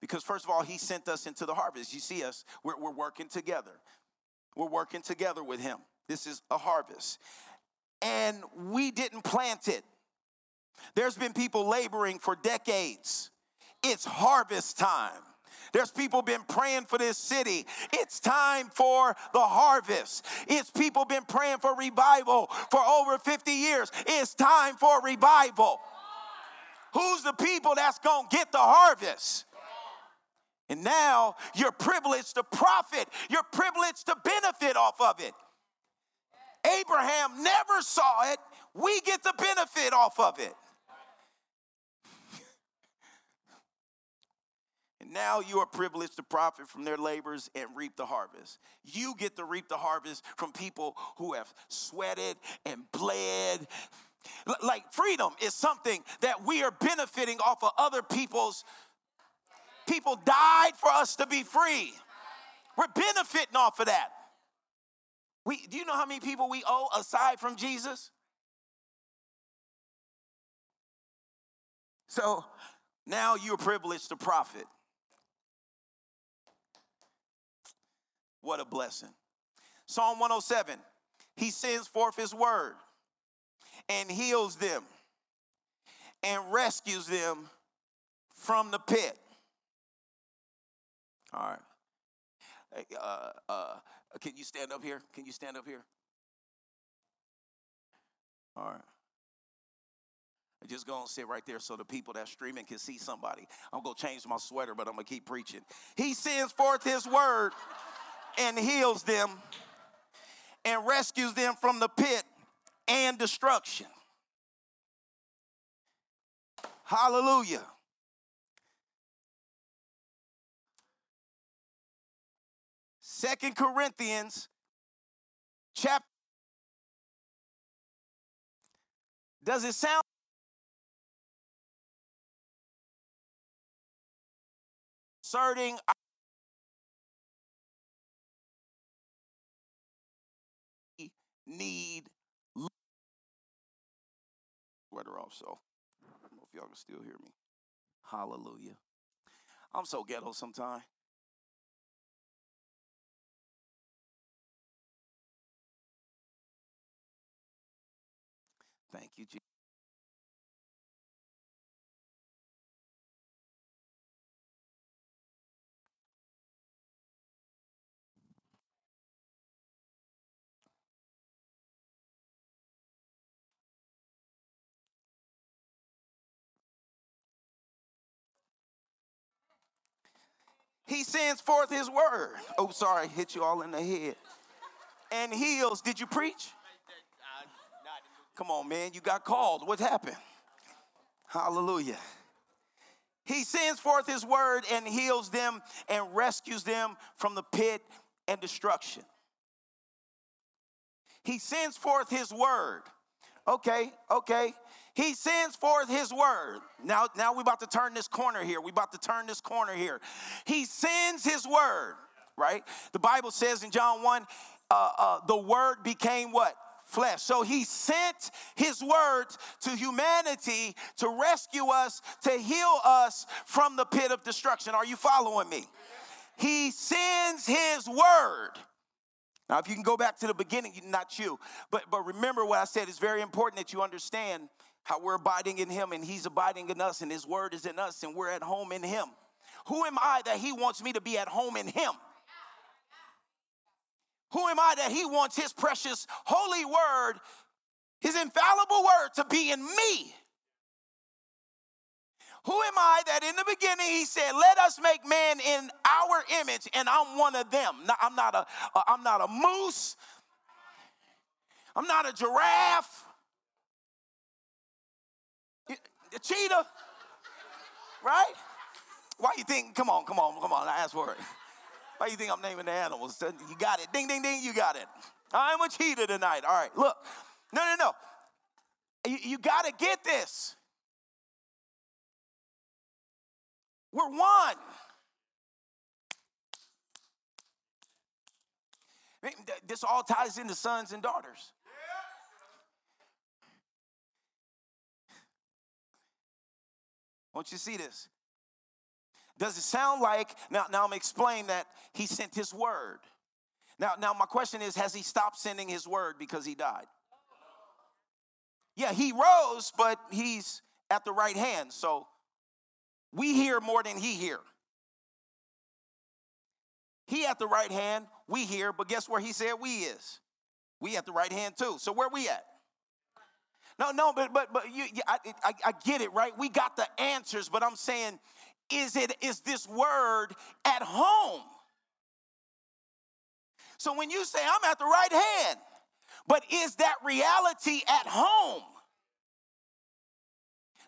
because, first of all, he sent us into the harvest. You see us, we're, we're working together. We're working together with him. This is a harvest. And we didn't plant it. There's been people laboring for decades. It's harvest time. There's people been praying for this city. It's time for the harvest. It's people been praying for revival for over 50 years. It's time for revival. Who's the people that's going to get the harvest? And now you're privileged to profit, you're privileged to benefit off of it. Abraham never saw it, we get the benefit off of it. and now you are privileged to profit from their labors and reap the harvest. You get to reap the harvest from people who have sweated and bled. Like freedom is something that we are benefiting off of other people's People died for us to be free. We're benefiting off of that. We, do you know how many people we owe aside from Jesus? So now you're privileged to profit. What a blessing. Psalm 107 He sends forth His word and heals them and rescues them from the pit. All right. Hey, uh, uh, can you stand up here? Can you stand up here? All right. I'm just going to sit right there so the people that streaming can see somebody. I'm to change my sweater, but I'm to keep preaching. He sends forth his word and heals them and rescues them from the pit and destruction. Hallelujah. Second Corinthians chapter. Does it sound asserting need sweater off so I don't know if y'all can still hear me. Hallelujah. I'm so ghetto sometimes. Thank you, Jesus. He sends forth his word. Oh, sorry, hit you all in the head. And heals. Did you preach? Come on, man. You got called. What happened? Hallelujah. He sends forth his word and heals them and rescues them from the pit and destruction. He sends forth his word. Okay, okay. He sends forth his word. Now, now we're about to turn this corner here. We're about to turn this corner here. He sends his word, right? The Bible says in John 1 uh, uh, the word became what? Flesh. So he sent his word to humanity to rescue us, to heal us from the pit of destruction. Are you following me? He sends his word. Now, if you can go back to the beginning, not you, but, but remember what I said. It's very important that you understand how we're abiding in him and he's abiding in us and his word is in us and we're at home in him. Who am I that he wants me to be at home in him? Who am I that he wants his precious holy word, his infallible word to be in me? Who am I that in the beginning he said, "Let us make man in our image," and I'm one of them. I'm not a, I'm not a moose. I'm not a giraffe. A cheetah, right? Why you think? Come on, come on, come on. I asked for it. Why you think I'm naming the animals? You got it. Ding, ding, ding. You got it. I'm a cheetah tonight. All right. Look. No, no, no. You, you got to get this. We're one. This all ties into sons and daughters. Won't you see this? Does it sound like now? Now I'm explaining that he sent his word. Now, now my question is: Has he stopped sending his word because he died? Yeah, he rose, but he's at the right hand. So we hear more than he hear. He at the right hand, we hear, but guess where he said we is? We at the right hand too. So where we at? No, no, but but but you, I, I, I get it, right? We got the answers, but I'm saying, is it is this word at home? So when you say I'm at the right hand, but is that reality at home?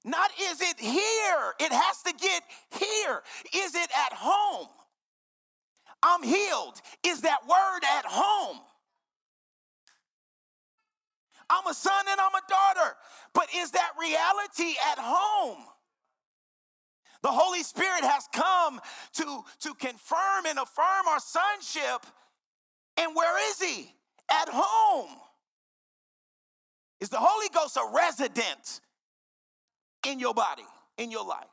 Not is it here, it has to get here. Is it at home? I'm healed. Is that word at home? I'm a son and I'm a daughter, but is that reality at home? The Holy Spirit has come to, to confirm and affirm our sonship. And where is He? At home. Is the Holy Ghost a resident in your body, in your life.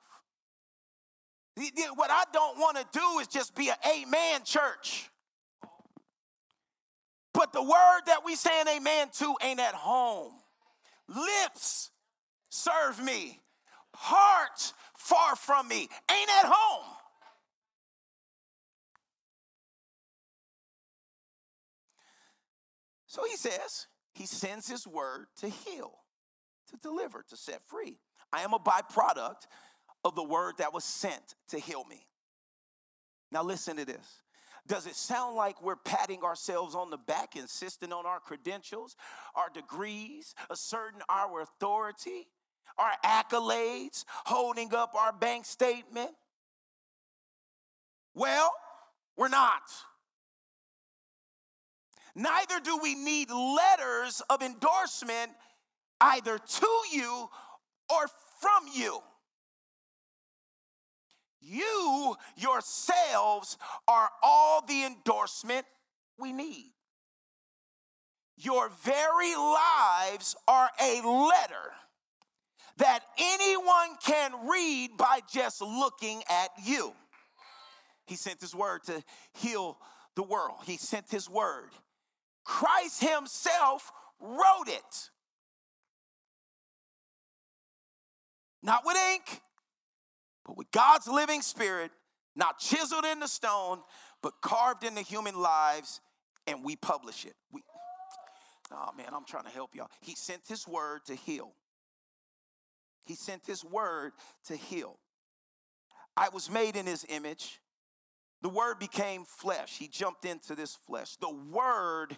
What I don't want to do is just be an amen church. But the word that we saying amen to ain't at home. Lips serve me, heart far from me, ain't at home. So he says, he sends his word to heal, to deliver, to set free. I am a byproduct of the word that was sent to heal me. Now, listen to this. Does it sound like we're patting ourselves on the back, insisting on our credentials, our degrees, asserting our authority, our accolades, holding up our bank statement? Well, we're not. Neither do we need letters of endorsement either to you or from you. You yourselves are all the endorsement we need. Your very lives are a letter that anyone can read by just looking at you. He sent his word to heal the world, he sent his word. Christ himself wrote it. not with ink, but with God's living spirit, not chiseled in the stone, but carved into human lives, and we publish it. We, oh man, I'm trying to help y'all. He sent his word to heal. He sent his word to heal. I was made in his image. The word became flesh. He jumped into this flesh. The word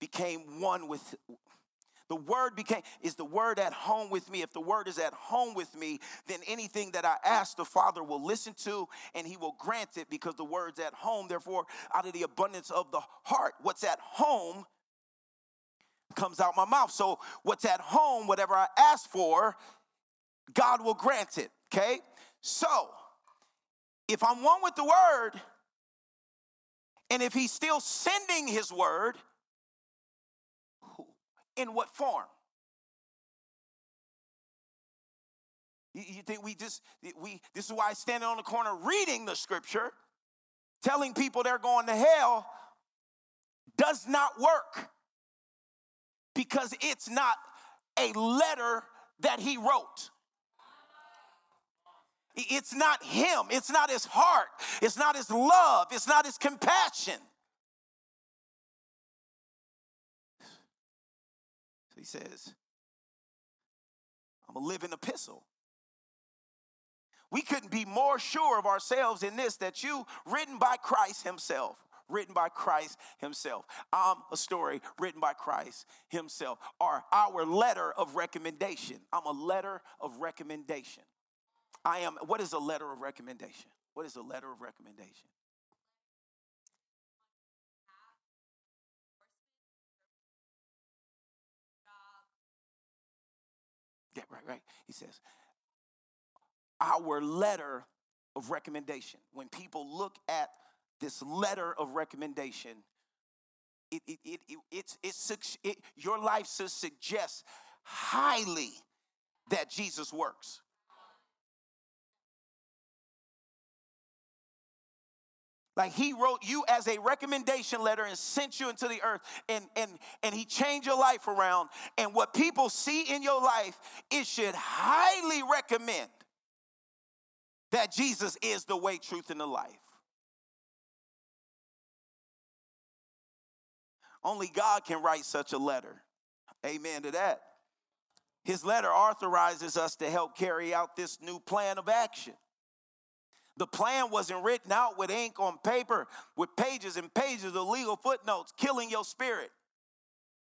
became one with the word became, is the word at home with me? If the word is at home with me, then anything that I ask, the Father will listen to and he will grant it because the word's at home. Therefore, out of the abundance of the heart, what's at home comes out my mouth. So, what's at home, whatever I ask for, God will grant it. Okay? So, if I'm one with the word, and if he's still sending his word, In what form? You, think we just we this is why I stand on the corner reading the scripture, telling people they're going to hell does not work because it's not a letter that he wrote. It's not him, it's not his heart, it's not his love, it's not his compassion. So he says, I'm a living epistle. We couldn't be more sure of ourselves in this that you, written by Christ Himself, written by Christ Himself. I'm a story written by Christ Himself, or our letter of recommendation. I'm a letter of recommendation. I am, what is a letter of recommendation? What is a letter of recommendation? Yeah, right, right. He says, our letter of recommendation. When people look at this letter of recommendation, it, it, it, it, it's, it's, it, your life should suggest highly that Jesus works. Like he wrote you as a recommendation letter and sent you into the earth and, and, and he changed your life around. And what people see in your life, it should highly recommend that Jesus is the way, truth, and the life. Only God can write such a letter. Amen to that. His letter authorizes us to help carry out this new plan of action. The plan wasn't written out with ink on paper, with pages and pages of legal footnotes, killing your spirit.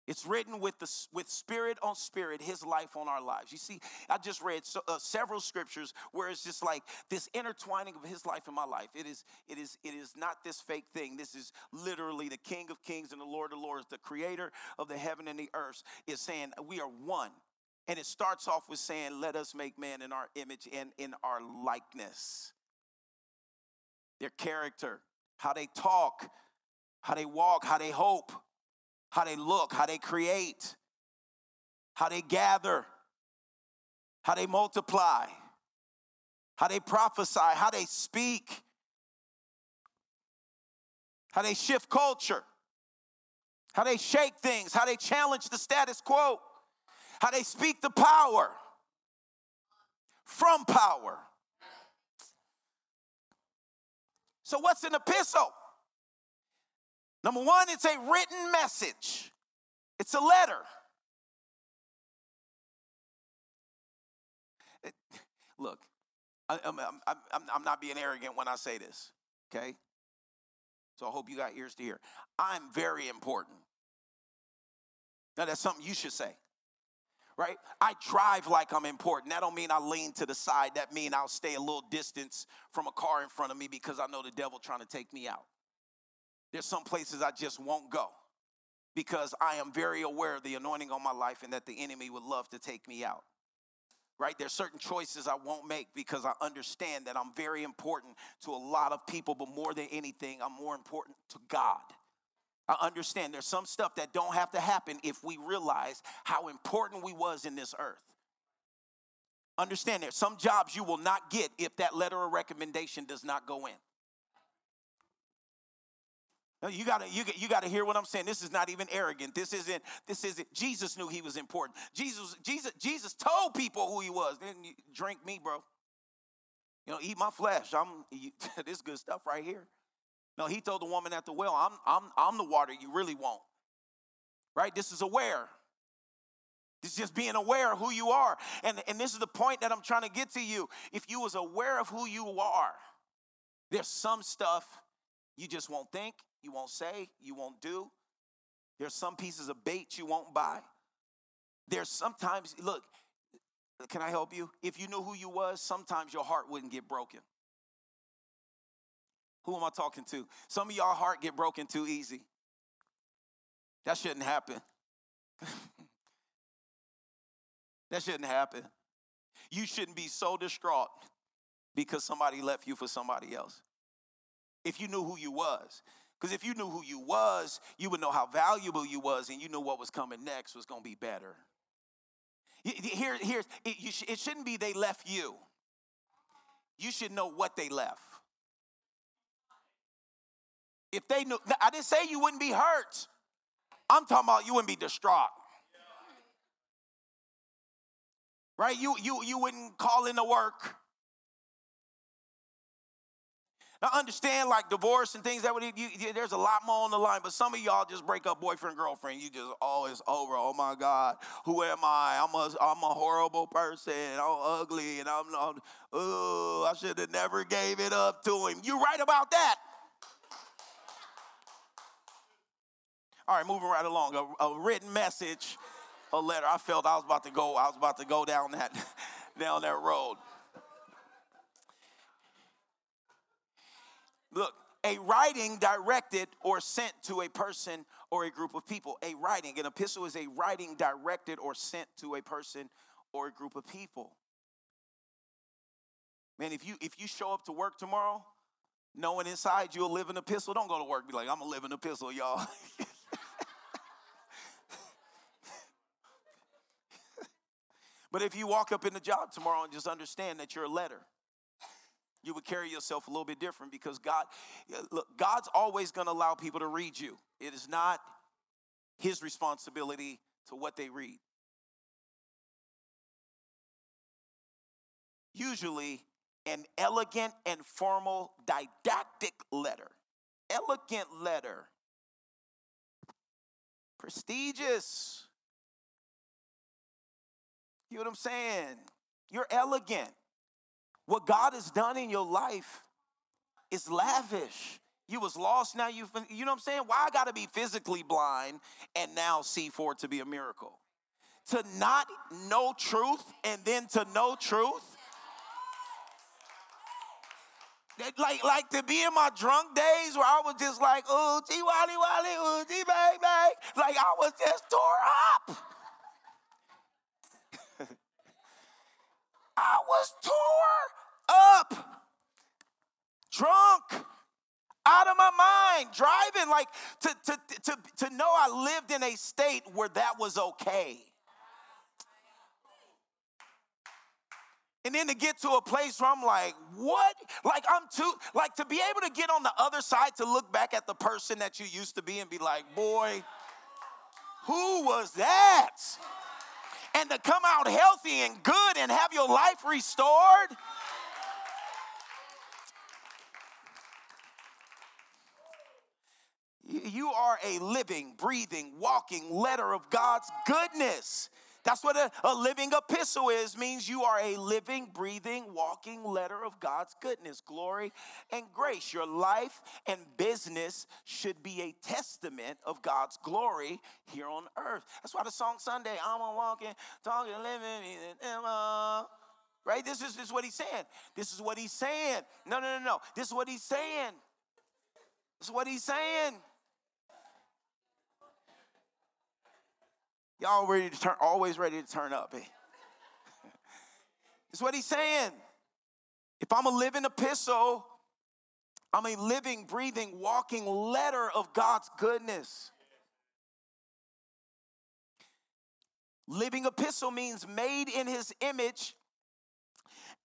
It's written with the with spirit on spirit, His life on our lives. You see, I just read so, uh, several scriptures where it's just like this intertwining of His life in my life. It is it is it is not this fake thing. This is literally the King of Kings and the Lord of Lords, the Creator of the heaven and the earth, is saying we are one. And it starts off with saying, "Let us make man in our image and in our likeness." Their character, how they talk, how they walk, how they hope how they look, how they create, how they gather, how they multiply, how they prophesy, how they speak, how they shift culture, how they shake things, how they challenge the status quo, how they speak the power from power. So, what's an epistle? Number one, it's a written message, it's a letter. It, look, I, I'm, I'm, I'm not being arrogant when I say this, okay? So I hope you got ears to hear. I'm very important. Now, that's something you should say right? I drive like I'm important. That don't mean I lean to the side. That mean I'll stay a little distance from a car in front of me because I know the devil trying to take me out. There's some places I just won't go because I am very aware of the anointing on my life and that the enemy would love to take me out. Right? There's certain choices I won't make because I understand that I'm very important to a lot of people, but more than anything, I'm more important to God. I understand there's some stuff that don't have to happen if we realize how important we was in this earth. Understand there's some jobs you will not get if that letter of recommendation does not go in. You gotta, you, you gotta hear what I'm saying. This is not even arrogant. This isn't, this isn't, Jesus knew he was important. Jesus, Jesus, Jesus told people who he was. Then drink me, bro. You know, eat my flesh. I'm this good stuff right here. No, he told the woman at the well, I'm, I'm, I'm the water you really want. Right? This is aware. This is just being aware of who you are. And, and this is the point that I'm trying to get to you. If you was aware of who you are, there's some stuff you just won't think, you won't say, you won't do. There's some pieces of bait you won't buy. There's sometimes, look, can I help you? If you knew who you was, sometimes your heart wouldn't get broken. Who am I talking to? Some of y'all heart get broken too easy. That shouldn't happen. that shouldn't happen. You shouldn't be so distraught because somebody left you for somebody else. If you knew who you was. Because if you knew who you was, you would know how valuable you was, and you knew what was coming next was going to be better. Here, here's it, sh- it shouldn't be they left you. You should know what they left. If they knew, I didn't say you wouldn't be hurt. I'm talking about you wouldn't be distraught. Right? You you you wouldn't call in to work. Now understand like divorce and things that would you, you, there's a lot more on the line, but some of y'all just break up boyfriend girlfriend. You just oh, always over. Oh my God, who am I? I'm a I'm a horrible person. I'm ugly, and I'm, I'm oh I should have never gave it up to him. You right about that? All right, moving right along. A, a written message, a letter. I felt I was about to go. I was about to go down that down that road. Look, a writing directed or sent to a person or a group of people. A writing, an epistle is a writing directed or sent to a person or a group of people. Man, if you if you show up to work tomorrow, knowing inside you'll live an epistle, don't go to work. Be like, I'm gonna live epistle, y'all. but if you walk up in the job tomorrow and just understand that you're a letter, you would carry yourself a little bit different because God, look, God's always going to allow people to read you. It is not His responsibility to what they read. Usually, an elegant and formal didactic letter, elegant letter, prestigious. You know what I'm saying? You're elegant. What God has done in your life is lavish. You was lost, now you you know what I'm saying? Why I gotta be physically blind and now see for it to be a miracle? To not know truth and then to know truth. Like, like to be in my drunk days where I was just like, oh, G Wally Wally, oh, G Bang Bang. Like I was just tore up. I was tore up, drunk, out of my mind, driving, like to, to, to, to know I lived in a state where that was okay. And then to get to a place where I'm like, what? Like, I'm too, like to be able to get on the other side to look back at the person that you used to be and be like, boy, who was that? And to come out healthy and good and have your life restored. You are a living, breathing, walking letter of God's goodness. That's what a, a, living epistle is, means you are a living, breathing, walking letter of God's goodness, glory, and grace. Your life and business should be a testament of God's glory here on earth. That's why the song Sunday, I'm a walking, talking, living, uh, right? This is, this is what he's saying. This is what he's saying. No, no, no, no. This is what he's saying. This is what he's saying. Y'all ready to turn, always ready to turn up. Eh? That's what he's saying. If I'm a living epistle, I'm a living, breathing, walking letter of God's goodness. Living epistle means made in his image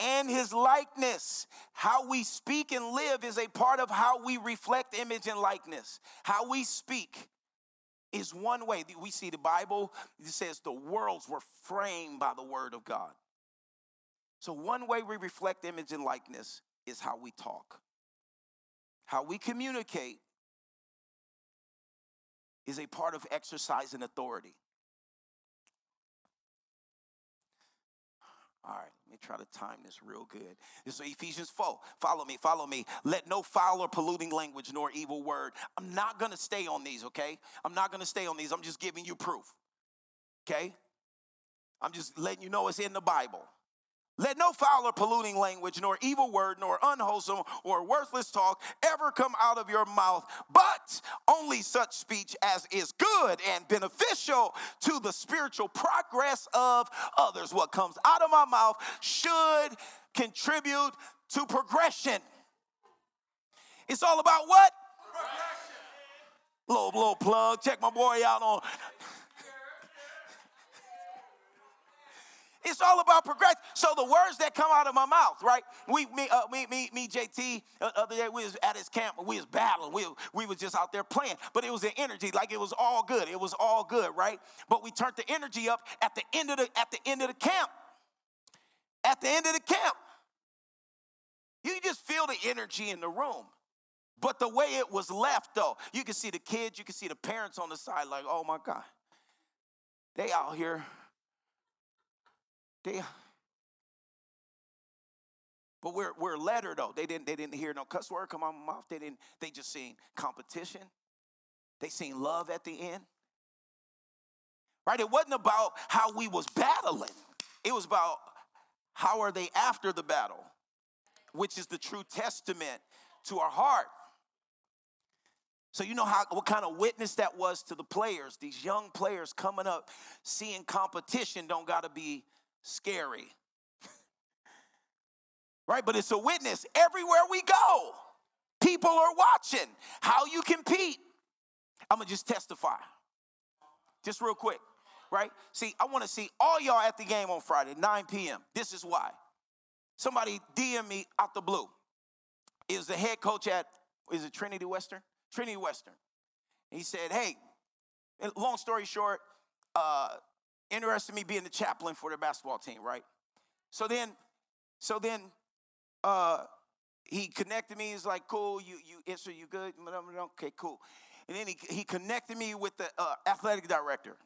and his likeness. How we speak and live is a part of how we reflect image and likeness. How we speak is one way. We see the Bible it says the worlds were framed by the word of God. So, one way we reflect image and likeness is how we talk. How we communicate is a part of exercising authority. All right, me try to time this real good. So Ephesians 4. Follow me, follow me. Let no foul or polluting language nor evil word. I'm not going to stay on these, okay? I'm not going to stay on these. I'm just giving you proof, okay? I'm just letting you know it's in the Bible. Let no foul or polluting language, nor evil word, nor unwholesome or worthless talk ever come out of your mouth, but only such speech as is good and beneficial to the spiritual progress of others. What comes out of my mouth should contribute to progression. It's all about what? Little, little plug. Check my boy out on. It's all about progression. So the words that come out of my mouth, right? We, me, uh, me, me, me, JT. Uh, other day we was at his camp. We was battling. We, we was just out there playing. But it was the energy, like it was all good. It was all good, right? But we turned the energy up at the end of the at the end of the camp. At the end of the camp, you just feel the energy in the room. But the way it was left, though, you can see the kids, you can see the parents on the side, like, oh my God, they out here they, but we're we're letter though. They didn't they didn't hear no cuss word come of my mouth. They didn't. They just seen competition. They seen love at the end. Right? It wasn't about how we was battling. It was about how are they after the battle, which is the true testament to our heart. So you know how what kind of witness that was to the players. These young players coming up, seeing competition don't got to be scary. right? But it's a witness everywhere we go. People are watching how you compete. I'm gonna just testify. Just real quick, right? See, I wanna see all y'all at the game on Friday, 9 p.m. This is why. Somebody DM me out the blue. Is the head coach at, is it Trinity Western? Trinity Western. He said, hey, long story short, uh, interested in me being the chaplain for the basketball team, right? So then, so then, uh, he connected me. He's like, "Cool, you you answer, you good? Okay, cool." And then he he connected me with the uh, athletic director.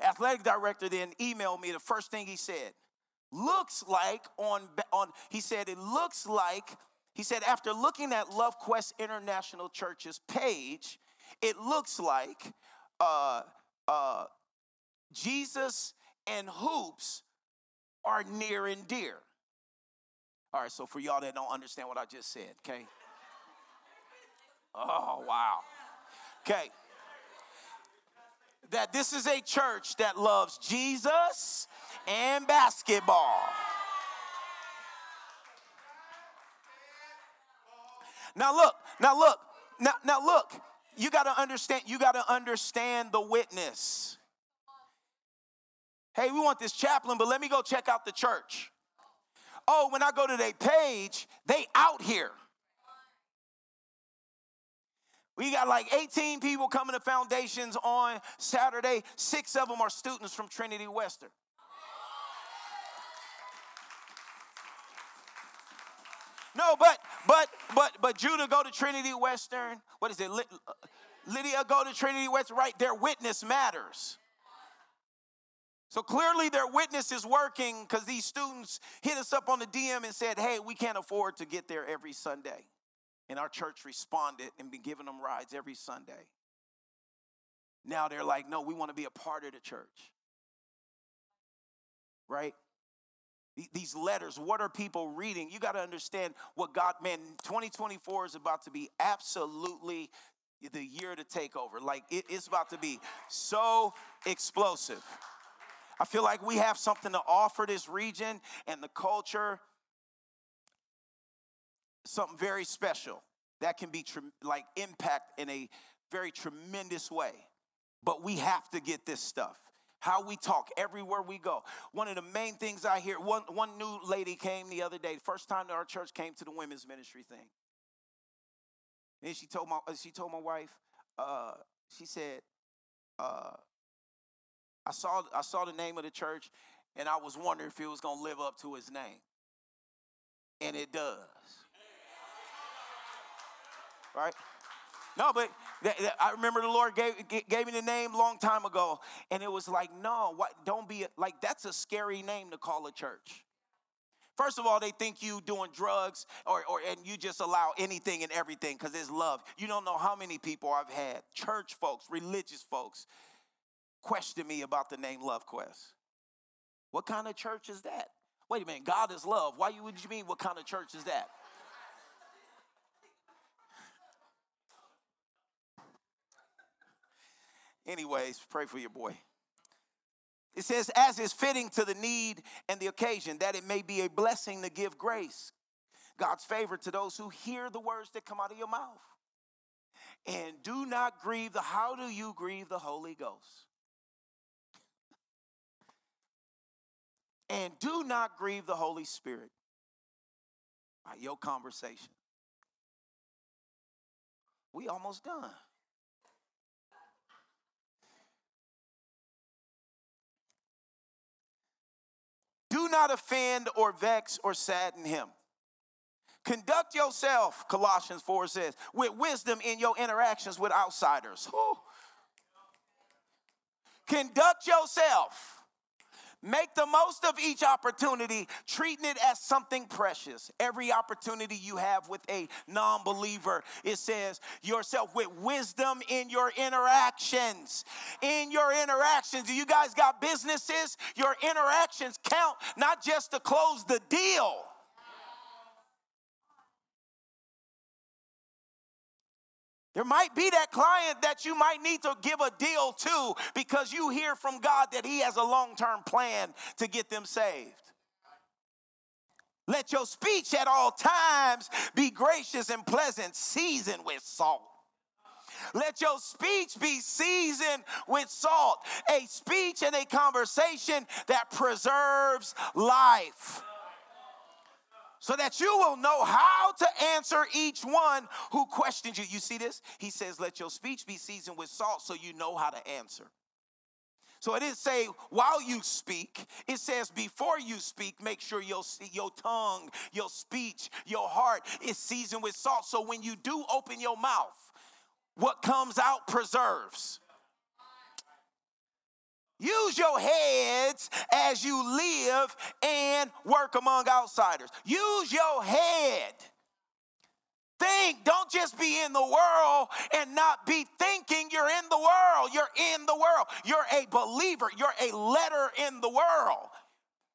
Athletic director then emailed me. The first thing he said, "Looks like on on." He said, "It looks like." He said, after looking at Love Quest International Church's page, it looks like uh, uh, Jesus and hoops are near and dear. All right, so for y'all that don't understand what I just said, okay? Oh, wow. Okay. That this is a church that loves Jesus and basketball. Now look, now look, now, now look, you gotta understand, you gotta understand the witness. Hey, we want this chaplain, but let me go check out the church. Oh, when I go to their page, they out here. We got like 18 people coming to foundations on Saturday. Six of them are students from Trinity Western. No, but but but but Judah go to Trinity Western. What is it? Uh, Lydia go to Trinity Western. Right, their witness matters. So clearly their witness is working because these students hit us up on the DM and said, hey, we can't afford to get there every Sunday. And our church responded and been giving them rides every Sunday. Now they're like, no, we want to be a part of the church. Right? These letters, what are people reading? You got to understand what God, man, 2024 is about to be absolutely the year to take over. Like, it's about to be so explosive. I feel like we have something to offer this region and the culture, something very special that can be tre- like impact in a very tremendous way. But we have to get this stuff. How we talk everywhere we go. One of the main things I hear, one, one new lady came the other day, first time that our church came to the women's ministry thing. And she told my she told my wife, uh, she said, uh, I saw, I saw the name of the church and I was wondering if it was going to live up to his name. And it does. Right? No, but I remember the Lord gave, gave me the name long time ago, and it was like, no, what, don't be like that's a scary name to call a church. First of all, they think you doing drugs or, or and you just allow anything and everything because it's love. You don't know how many people I've had, church folks, religious folks, question me about the name Love Quest. What kind of church is that? Wait a minute, God is love. Why would you mean what kind of church is that? Anyways, pray for your boy. It says, as is fitting to the need and the occasion, that it may be a blessing to give grace, God's favor to those who hear the words that come out of your mouth. And do not grieve the, how do you grieve the Holy Ghost? And do not grieve the Holy Spirit by your conversation. We almost done. Do not offend or vex or sadden him. Conduct yourself, Colossians 4 says, with wisdom in your interactions with outsiders. Whew. Conduct yourself. Make the most of each opportunity, treating it as something precious. Every opportunity you have with a non believer, it says yourself with wisdom in your interactions. In your interactions, do you guys got businesses? Your interactions count not just to close the deal. There might be that client that you might need to give a deal to because you hear from God that He has a long term plan to get them saved. Let your speech at all times be gracious and pleasant, seasoned with salt. Let your speech be seasoned with salt, a speech and a conversation that preserves life so that you will know how to answer each one who questions you. You see this? He says, Let your speech be seasoned with salt so you know how to answer. So it didn't say while you speak, it says before you speak, make sure your, your tongue, your speech, your heart is seasoned with salt. So when you do open your mouth, what comes out preserves. Use your heads as you live and work among outsiders. Use your head. Think, don't just be in the world and not be thinking you're in the world. You're in the world. You're a believer. You're a letter in the world.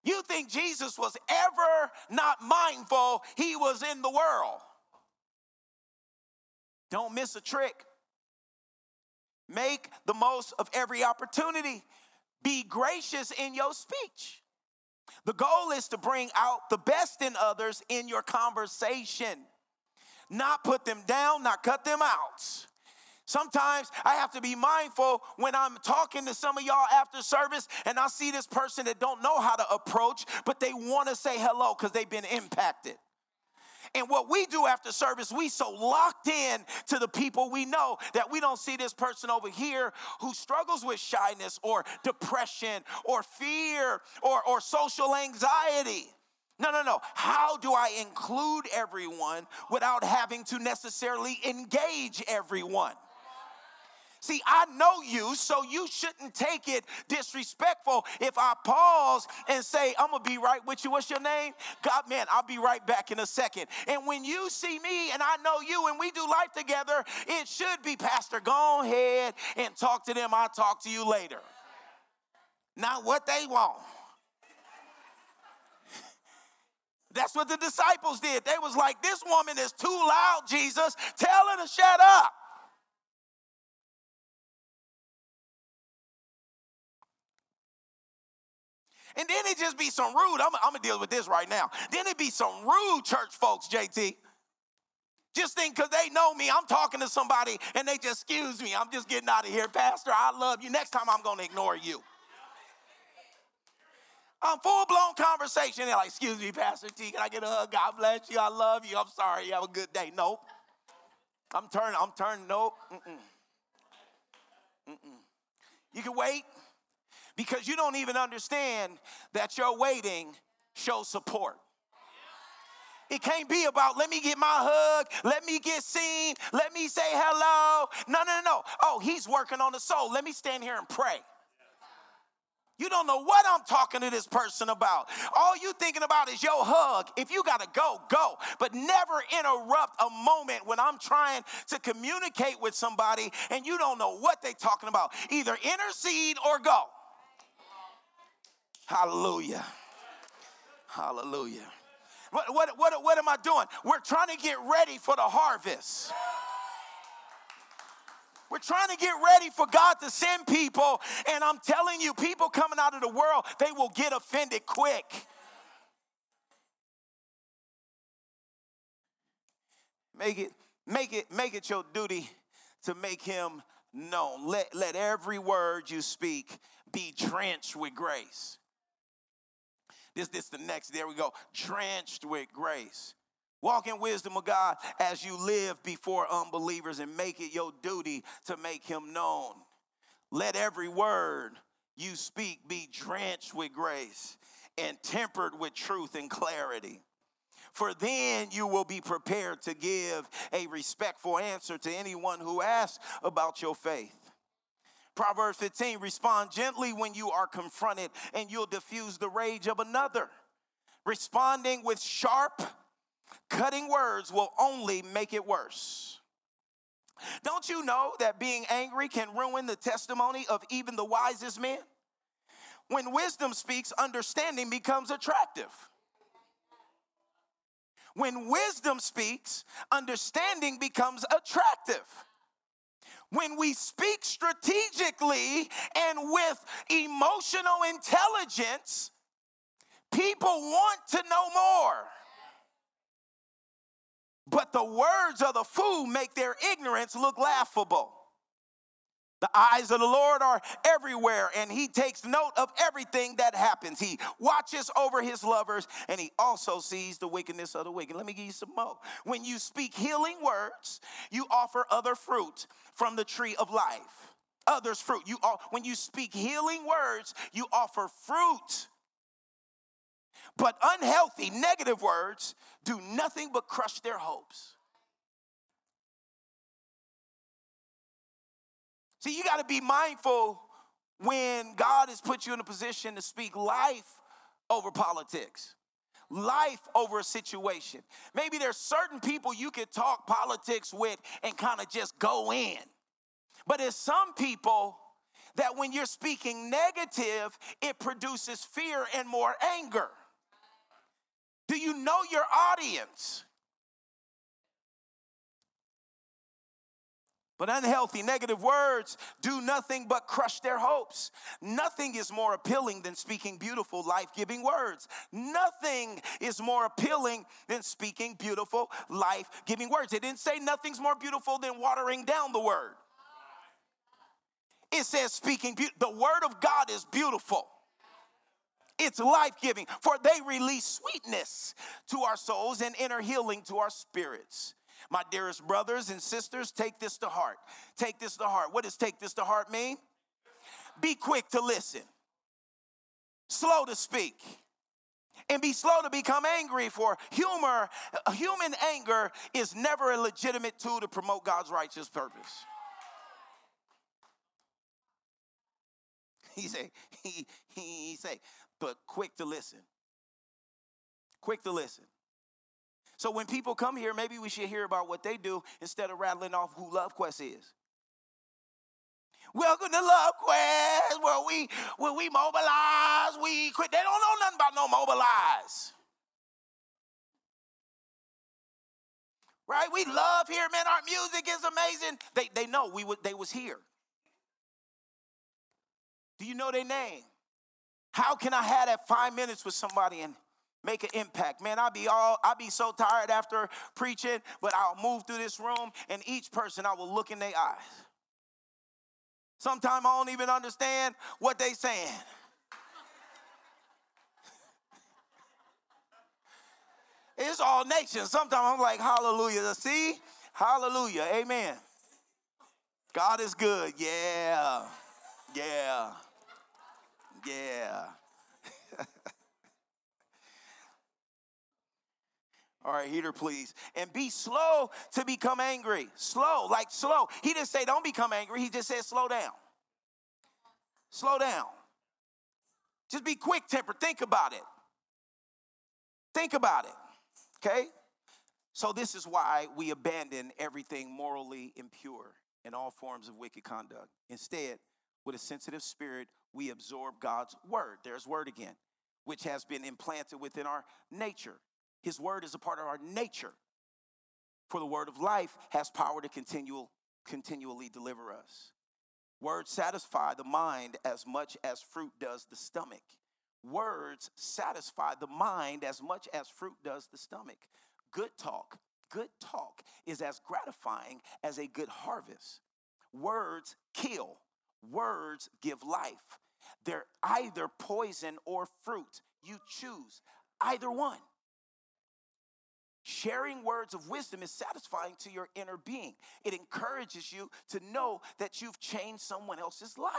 You think Jesus was ever not mindful he was in the world. Don't miss a trick. Make the most of every opportunity. Be gracious in your speech. The goal is to bring out the best in others in your conversation, not put them down, not cut them out. Sometimes I have to be mindful when I'm talking to some of y'all after service and I see this person that don't know how to approach, but they want to say hello because they've been impacted. And what we do after service, we so locked in to the people we know that we don't see this person over here who struggles with shyness or depression or fear or, or social anxiety. No, no, no. How do I include everyone without having to necessarily engage everyone? See, I know you, so you shouldn't take it disrespectful if I pause and say, I'm gonna be right with you. What's your name? God, man, I'll be right back in a second. And when you see me and I know you and we do life together, it should be, Pastor, go ahead and talk to them. I'll talk to you later. Not what they want. That's what the disciples did. They was like, this woman is too loud, Jesus. Tell her to shut up. And then it just be some rude, I'm, I'm gonna deal with this right now. Then it be some rude church folks, JT. Just think because they know me, I'm talking to somebody and they just excuse me. I'm just getting out of here. Pastor, I love you. Next time I'm gonna ignore you. I'm full blown conversation. They're like, excuse me, Pastor T, can I get a hug? God bless you. I love you. I'm sorry. You have a good day. Nope. I'm turning, I'm turning, nope. Mm-mm. Mm-mm. You can wait because you don't even understand that your waiting shows support. It can't be about let me get my hug, let me get seen, let me say hello. No, no, no. No. Oh, he's working on the soul. Let me stand here and pray. You don't know what I'm talking to this person about. All you thinking about is your hug. If you got to go, go. But never interrupt a moment when I'm trying to communicate with somebody and you don't know what they talking about. Either intercede or go. Hallelujah. Hallelujah. What, what, what, what am I doing? We're trying to get ready for the harvest. We're trying to get ready for God to send people. And I'm telling you, people coming out of the world, they will get offended quick. Make it, make it, make it your duty to make him known. Let, let every word you speak be drenched with grace. This, this the next, there we go. Drenched with grace. Walk in wisdom of God as you live before unbelievers and make it your duty to make him known. Let every word you speak be drenched with grace and tempered with truth and clarity. For then you will be prepared to give a respectful answer to anyone who asks about your faith. Proverbs 15 respond gently when you are confronted, and you'll diffuse the rage of another. Responding with sharp, cutting words will only make it worse. Don't you know that being angry can ruin the testimony of even the wisest men? When wisdom speaks, understanding becomes attractive. When wisdom speaks, understanding becomes attractive. When we speak strategically and with emotional intelligence, people want to know more. But the words of the fool make their ignorance look laughable. The eyes of the Lord are everywhere, and He takes note of everything that happens. He watches over His lovers, and He also sees the wickedness of the wicked. Let me give you some more. When you speak healing words, you offer other fruit from the tree of life. Others' fruit. You when you speak healing words, you offer fruit. But unhealthy, negative words do nothing but crush their hopes. See, you got to be mindful when God has put you in a position to speak life over politics, life over a situation. Maybe there's certain people you could talk politics with and kind of just go in. But there's some people that when you're speaking negative, it produces fear and more anger. Do you know your audience? But unhealthy, negative words do nothing but crush their hopes. Nothing is more appealing than speaking beautiful, life giving words. Nothing is more appealing than speaking beautiful, life giving words. It didn't say nothing's more beautiful than watering down the word. It says speaking, be- the word of God is beautiful. It's life giving, for they release sweetness to our souls and inner healing to our spirits. My dearest brothers and sisters, take this to heart. Take this to heart. What does take this to heart mean? Be quick to listen, slow to speak, and be slow to become angry, for humor, human anger is never a legitimate tool to promote God's righteous purpose. He say, he, he, say, but quick to listen. Quick to listen. So when people come here, maybe we should hear about what they do instead of rattling off who Love Quest is. Welcome to Love Quest, where we where we mobilize, we quit. They don't know nothing about no mobilize. Right? We love here, man. Our music is amazing. They, they know we would they was here. Do you know their name? How can I have that five minutes with somebody and make an impact. Man, I'll be all I'll be so tired after preaching, but I'll move through this room and each person I will look in their eyes. Sometimes I don't even understand what they saying. it's all nations. Sometimes I'm like, hallelujah. See? Hallelujah. Amen. God is good. Yeah. Yeah. Yeah. All right, heater, please. And be slow to become angry. Slow, like slow. He didn't say don't become angry, he just said slow down. Slow down. Just be quick tempered. Think about it. Think about it. Okay? So, this is why we abandon everything morally impure and all forms of wicked conduct. Instead, with a sensitive spirit, we absorb God's word. There's word again, which has been implanted within our nature. His word is a part of our nature. For the word of life has power to continual, continually deliver us. Words satisfy the mind as much as fruit does the stomach. Words satisfy the mind as much as fruit does the stomach. Good talk, good talk is as gratifying as a good harvest. Words kill, words give life. They're either poison or fruit. You choose either one. Sharing words of wisdom is satisfying to your inner being. It encourages you to know that you've changed someone else's life.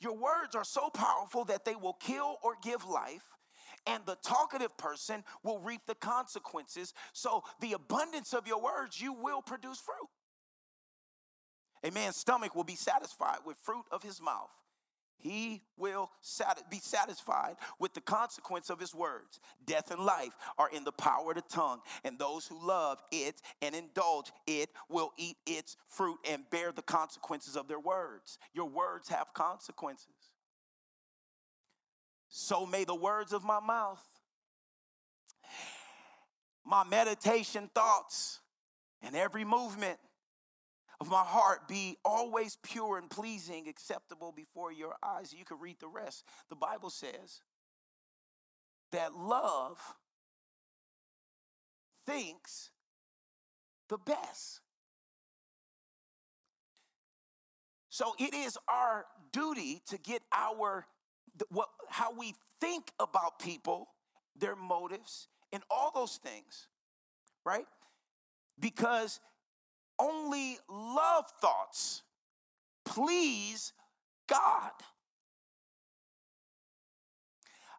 Your words are so powerful that they will kill or give life, and the talkative person will reap the consequences. So, the abundance of your words, you will produce fruit. A man's stomach will be satisfied with fruit of his mouth. He will sati- be satisfied with the consequence of his words. Death and life are in the power of the tongue, and those who love it and indulge it will eat its fruit and bear the consequences of their words. Your words have consequences. So may the words of my mouth, my meditation thoughts, and every movement of my heart be always pure and pleasing, acceptable before your eyes. You can read the rest. The Bible says that love thinks the best. So it is our duty to get our what how we think about people, their motives, and all those things, right? Because only love thoughts please God.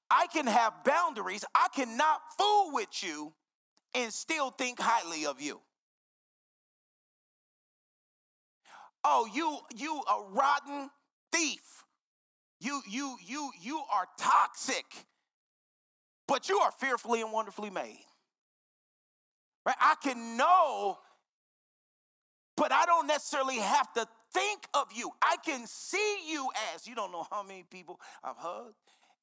I can have boundaries. I cannot fool with you and still think highly of you. Oh, you you a rotten thief. You you you you are toxic. But you are fearfully and wonderfully made. Right? I can know but I don't necessarily have to think of you. I can see you as. You don't know how many people I've hugged,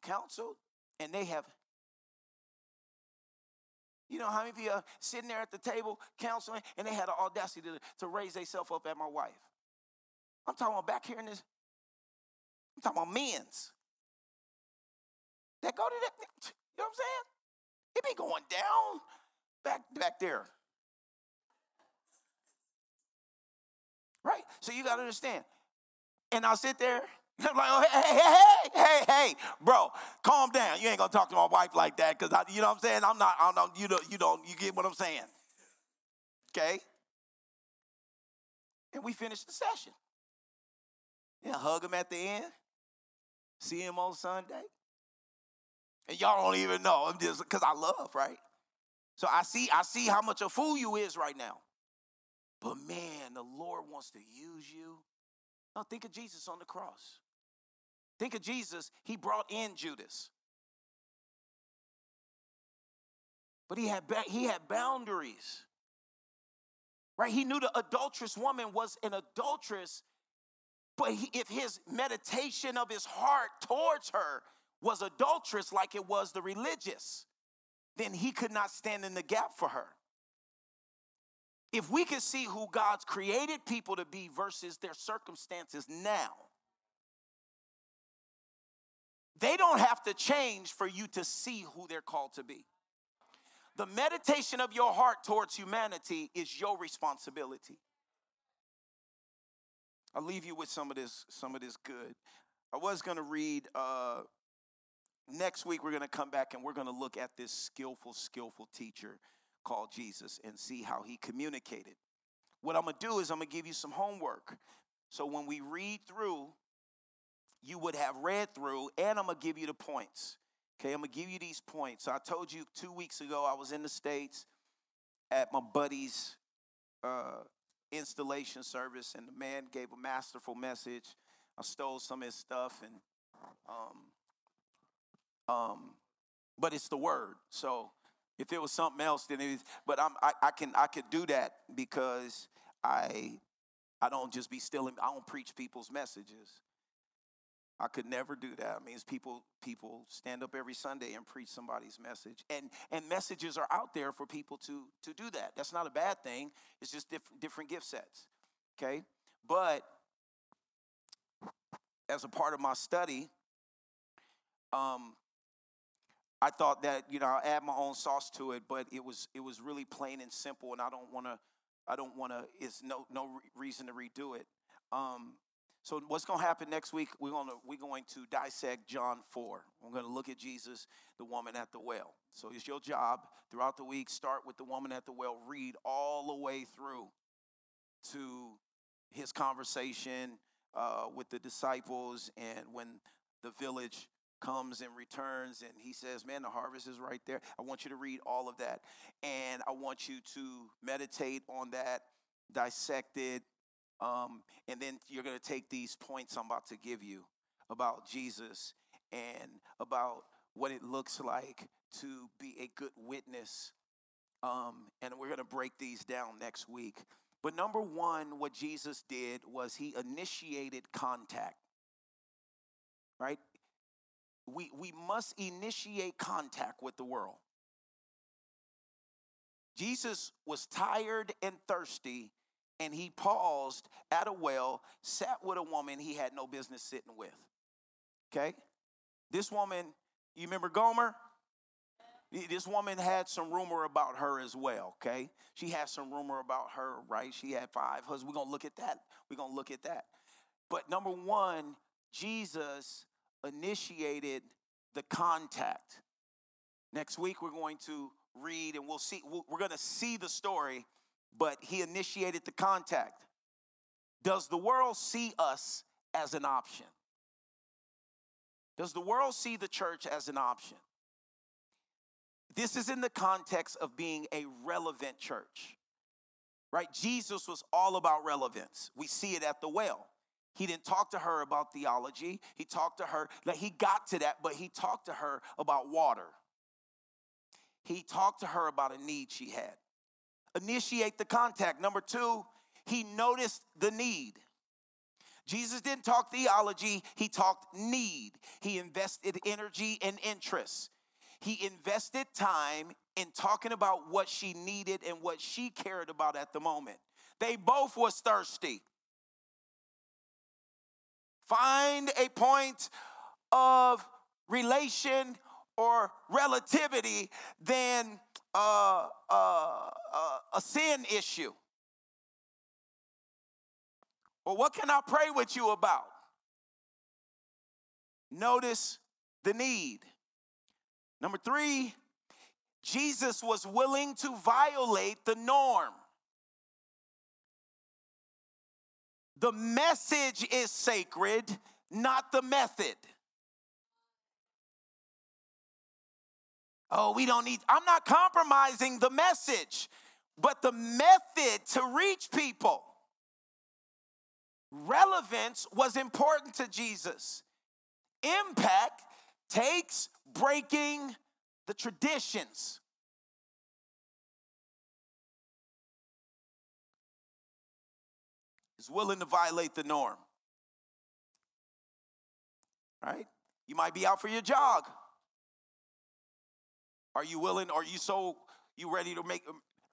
counseled, and they have. You know how many people are sitting there at the table counseling and they had the audacity to, to raise themselves up at my wife? I'm talking about back here in this, I'm talking about men's. That go to that, you know what I'm saying? It be going down back back there. Right? So you got to understand. And I'll sit there. I'm like, oh, hey, hey, hey, hey, hey, bro, calm down. You ain't gonna talk to my wife like that because you know what I'm saying. I'm not. I don't. You don't. You don't. You get what I'm saying? Okay. And we finished the session. Yeah, hug him at the end. See him on Sunday. And y'all don't even know. I'm just because I love, right? So I see. I see how much a fool you is right now. But man, the Lord wants to use you. Now think of Jesus on the cross. Think of Jesus, he brought in Judas. But he had he had boundaries. Right? He knew the adulterous woman was an adulteress, but he, if his meditation of his heart towards her was adulterous like it was the religious, then he could not stand in the gap for her if we can see who God's created people to be versus their circumstances now, they don't have to change for you to see who they're called to be. The meditation of your heart towards humanity is your responsibility. I'll leave you with some of this, some of this good. I was going to read. Uh, next week, we're going to come back and we're going to look at this skillful, skillful teacher called Jesus and see how he communicated. What I'm to do is I'm to give you some homework. So when we read through, you would have read through, and I'm to give you the points. Okay, I'm to give you these points. So I told you two weeks ago I was in the States at my buddy's uh, installation service, and the man gave a masterful message. I stole some of his stuff, and um, um, but it's the word. So if it was something else, then it was. But I'm, I, I can I could do that because I I don't just be stealing. I don't preach people's messages. I could never do that. It means people people stand up every Sunday and preach somebody's message, and and messages are out there for people to to do that. That's not a bad thing. It's just different different gift sets. Okay, but as a part of my study, um, I thought that you know I'll add my own sauce to it, but it was it was really plain and simple, and I don't want to I don't want to. It's no no re- reason to redo it. Um, so what's going to happen next week? We're going to we're going to dissect John four. We're going to look at Jesus, the woman at the well. So it's your job throughout the week. Start with the woman at the well. Read all the way through to his conversation uh, with the disciples, and when the village comes and returns and he says, Man, the harvest is right there. I want you to read all of that. And I want you to meditate on that, dissect it. Um, and then you're going to take these points I'm about to give you about Jesus and about what it looks like to be a good witness. Um, and we're going to break these down next week. But number one, what Jesus did was he initiated contact, right? We, we must initiate contact with the world. Jesus was tired and thirsty, and he paused at a well, sat with a woman he had no business sitting with. Okay? This woman, you remember Gomer? This woman had some rumor about her as well, okay? She had some rumor about her, right? She had five husbands. We're gonna look at that. We're gonna look at that. But number one, Jesus initiated the contact. Next week, we're going to read and we'll see, we're going to see the story, but he initiated the contact. Does the world see us as an option? Does the world see the church as an option? This is in the context of being a relevant church, right? Jesus was all about relevance. We see it at the well. He didn't talk to her about theology. He talked to her, like he got to that, but he talked to her about water. He talked to her about a need she had. Initiate the contact. Number two, he noticed the need. Jesus didn't talk theology, he talked need. He invested energy and interest. He invested time in talking about what she needed and what she cared about at the moment. They both was thirsty. Find a point of relation or relativity than uh, uh, uh, a sin issue. Well, what can I pray with you about? Notice the need. Number three, Jesus was willing to violate the norm. The message is sacred, not the method. Oh, we don't need, I'm not compromising the message, but the method to reach people. Relevance was important to Jesus. Impact takes breaking the traditions. Willing to violate the norm. Right? You might be out for your jog. Are you willing? Are you so you ready to make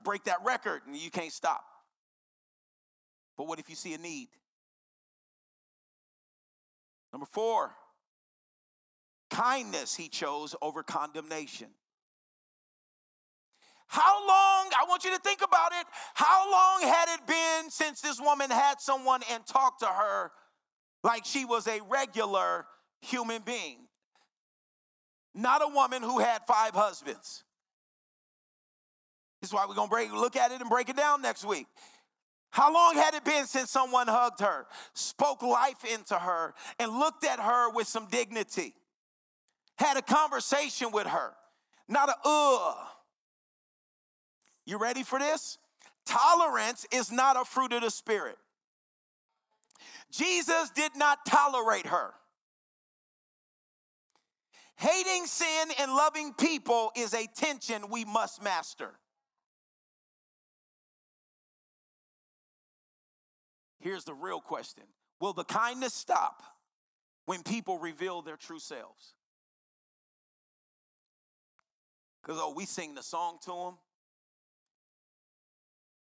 break that record and you can't stop? But what if you see a need? Number four, kindness he chose over condemnation. How long, I want you to think about it, how long had it been since this woman had someone and talked to her like she was a regular human being? Not a woman who had five husbands. This is why we're gonna break, look at it and break it down next week. How long had it been since someone hugged her, spoke life into her, and looked at her with some dignity? Had a conversation with her, not a ugh you ready for this? Tolerance is not a fruit of the Spirit. Jesus did not tolerate her. Hating sin and loving people is a tension we must master. Here's the real question Will the kindness stop when people reveal their true selves? Because, oh, we sing the song to them,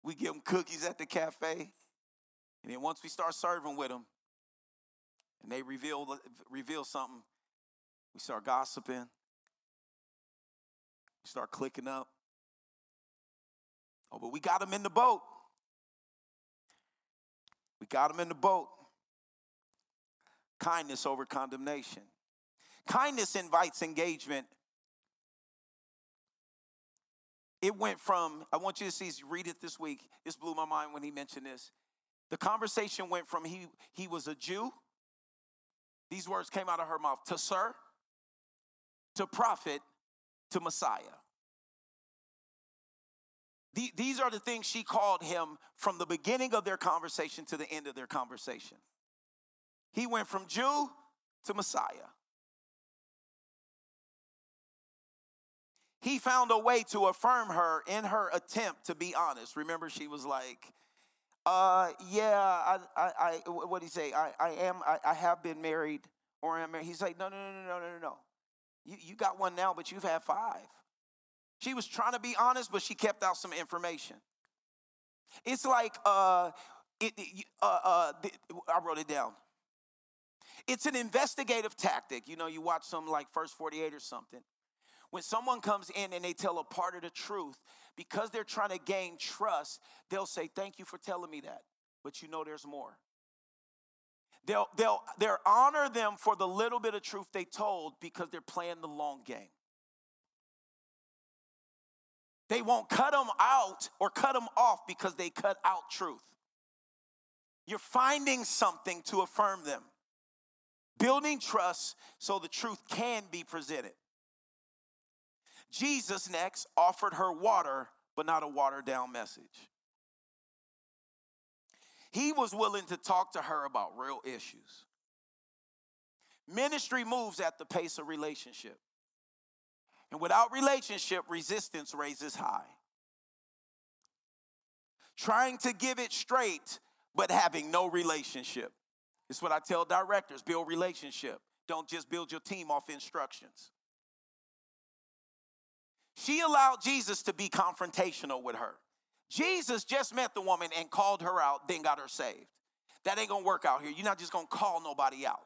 we give them cookies at the cafe. And then once we start serving with them and they reveal, reveal something, we start gossiping. We start clicking up. Oh, but we got them in the boat. We got them in the boat. Kindness over condemnation. Kindness invites engagement. It went from, I want you to see, read it this week. This blew my mind when he mentioned this. The conversation went from he, he was a Jew, these words came out of her mouth, to sir, to prophet, to Messiah. The, these are the things she called him from the beginning of their conversation to the end of their conversation. He went from Jew to Messiah. He found a way to affirm her in her attempt to be honest. Remember, she was like, uh, yeah, I, I, I what do you say? I, I am, I, I have been married or am married. He's like, no, no, no, no, no, no, no. You, you got one now, but you've had five. She was trying to be honest, but she kept out some information. It's like, uh, it, uh, uh, I wrote it down. It's an investigative tactic. You know, you watch some like First 48 or something. When someone comes in and they tell a part of the truth, because they're trying to gain trust, they'll say, Thank you for telling me that. But you know there's more. They'll, they'll, they'll honor them for the little bit of truth they told because they're playing the long game. They won't cut them out or cut them off because they cut out truth. You're finding something to affirm them, building trust so the truth can be presented. Jesus next offered her water, but not a watered down message. He was willing to talk to her about real issues. Ministry moves at the pace of relationship. And without relationship, resistance raises high. Trying to give it straight, but having no relationship. It's what I tell directors build relationship. Don't just build your team off instructions. She allowed Jesus to be confrontational with her. Jesus just met the woman and called her out, then got her saved. That ain't gonna work out here. You're not just gonna call nobody out.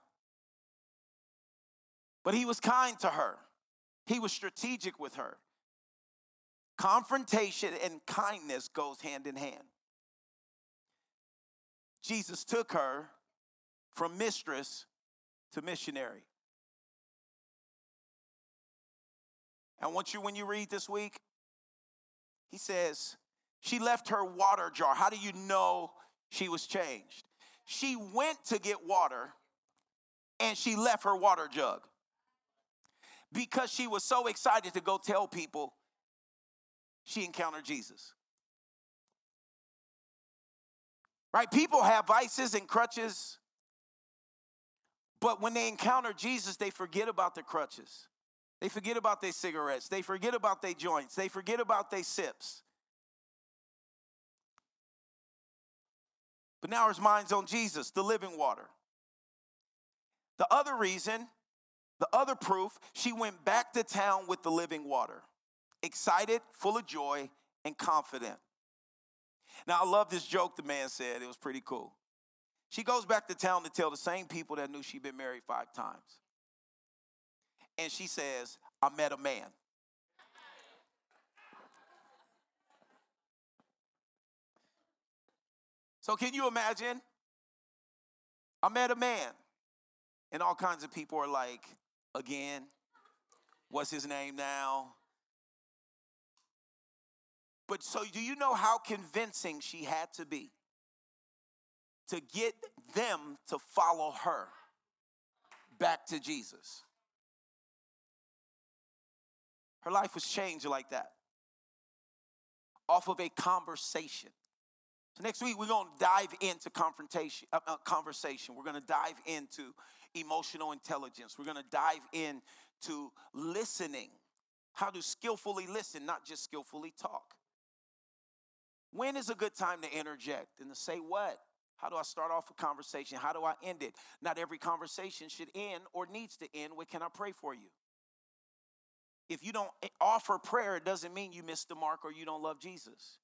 But he was kind to her. He was strategic with her. Confrontation and kindness goes hand in hand. Jesus took her from mistress to missionary. I want you, when you read this week, he says, she left her water jar. How do you know she was changed? She went to get water and she left her water jug because she was so excited to go tell people she encountered Jesus. Right? People have vices and crutches, but when they encounter Jesus, they forget about the crutches. They forget about their cigarettes. They forget about their joints. They forget about their sips. But now his mind's on Jesus, the living water. The other reason the other proof, she went back to town with the living water, excited, full of joy, and confident. Now, I love this joke the man said. It was pretty cool. She goes back to town to tell the same people that knew she'd been married five times. And she says, I met a man. So, can you imagine? I met a man. And all kinds of people are like, again? What's his name now? But so, do you know how convincing she had to be to get them to follow her back to Jesus? Her life was changed like that off of a conversation. So next week we're going to dive into confrontation, uh, uh, conversation. We're going to dive into emotional intelligence. We're going to dive into listening, how to skillfully listen, not just skillfully talk. When is a good time to interject and to say what? How do I start off a conversation? How do I end it? Not every conversation should end or needs to end with, Can I pray for you? If you don't eh, offer prayer, it doesn't mean you missed the mark or you don't love Jesus.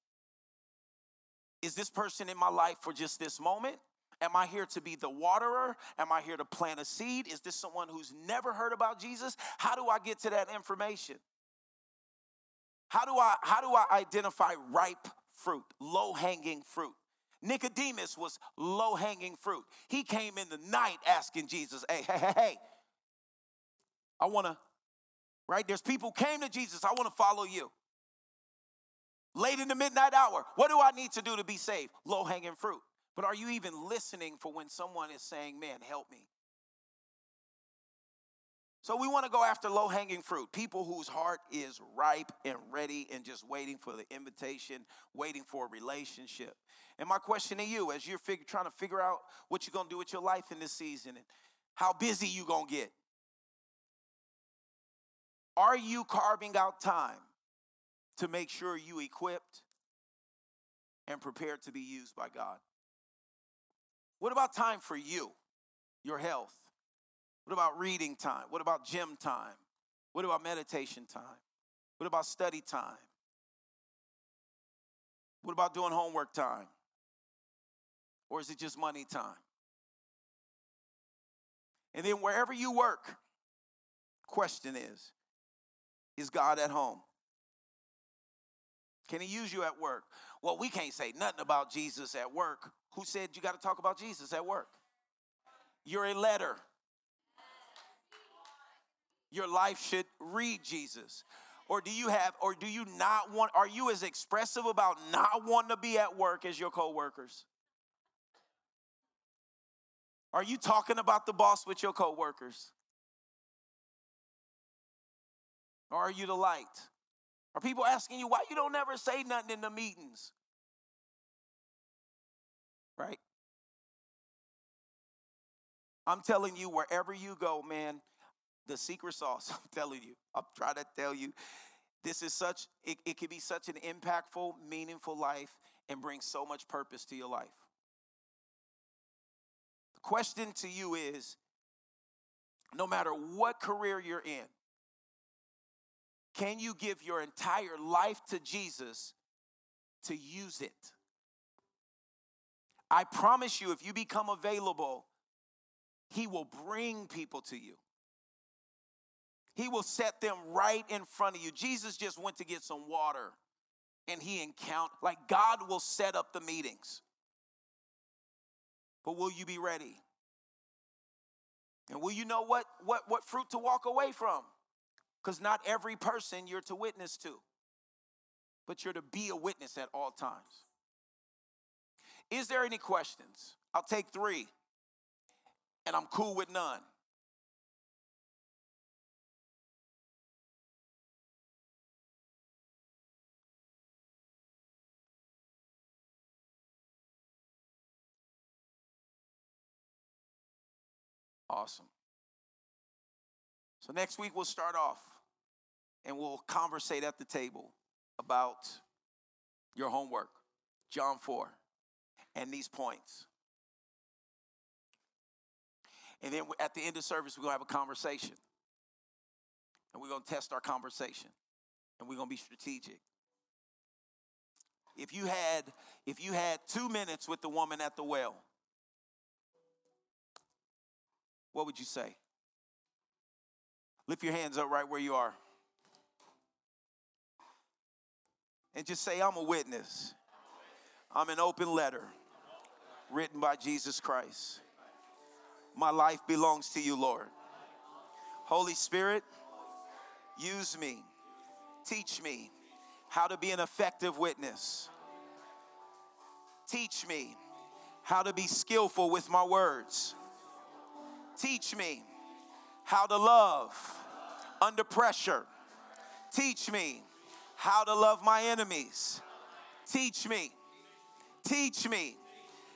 Is this person in my life for just this moment? Am I here to be the waterer? Am I here to plant a seed? Is this someone who's never heard about Jesus? How do I get to that information? How do I how do I identify ripe fruit, low-hanging fruit? Nicodemus was low hanging fruit. He came in the night asking Jesus, hey, hey, hey, hey, I want to, right? There's people came to Jesus, I want to follow you. Late in the midnight hour, what do I need to do to be saved? Low hanging fruit. But are you even listening for when someone is saying, man, help me? So we want to go after low hanging fruit, people whose heart is ripe and ready and just waiting for the invitation, waiting for a relationship. And my question to you, as you're fig- trying to figure out what you're going to do with your life in this season and how busy you're going to get, are you carving out time to make sure you equipped and prepared to be used by God? What about time for you, your health? What about reading time? What about gym time? What about meditation time? What about study time? What about doing homework time? Or is it just money time? And then wherever you work, question is, is God at home? Can he use you at work? Well, we can't say nothing about Jesus at work. Who said you got to talk about Jesus at work? You're a letter. Your life should read Jesus. Or do you have, or do you not want, are you as expressive about not wanting to be at work as your coworkers? Are you talking about the boss with your coworkers? Or are you the light? Are people asking you why you don't ever say nothing in the meetings? Right? I'm telling you, wherever you go, man, the secret sauce, I'm telling you, I'm trying to tell you, this is such, it, it can be such an impactful, meaningful life and bring so much purpose to your life. The question to you is no matter what career you're in, can you give your entire life to Jesus to use it? I promise you, if you become available, He will bring people to you. He will set them right in front of you. Jesus just went to get some water and he encountered, like God will set up the meetings. But will you be ready? And will you know what, what, what fruit to walk away from? Because not every person you're to witness to, but you're to be a witness at all times. Is there any questions? I'll take three, and I'm cool with none. Awesome. So next week we'll start off and we'll conversate at the table about your homework, John 4, and these points. And then at the end of service, we're going to have a conversation. And we're going to test our conversation. And we're going to be strategic. If you had if you had 2 minutes with the woman at the well, what would you say? Lift your hands up right where you are. And just say, I'm a witness. I'm an open letter written by Jesus Christ. My life belongs to you, Lord. Holy Spirit, use me. Teach me how to be an effective witness. Teach me how to be skillful with my words. Teach me how to love under pressure. Teach me how to love my enemies. Teach me. Teach me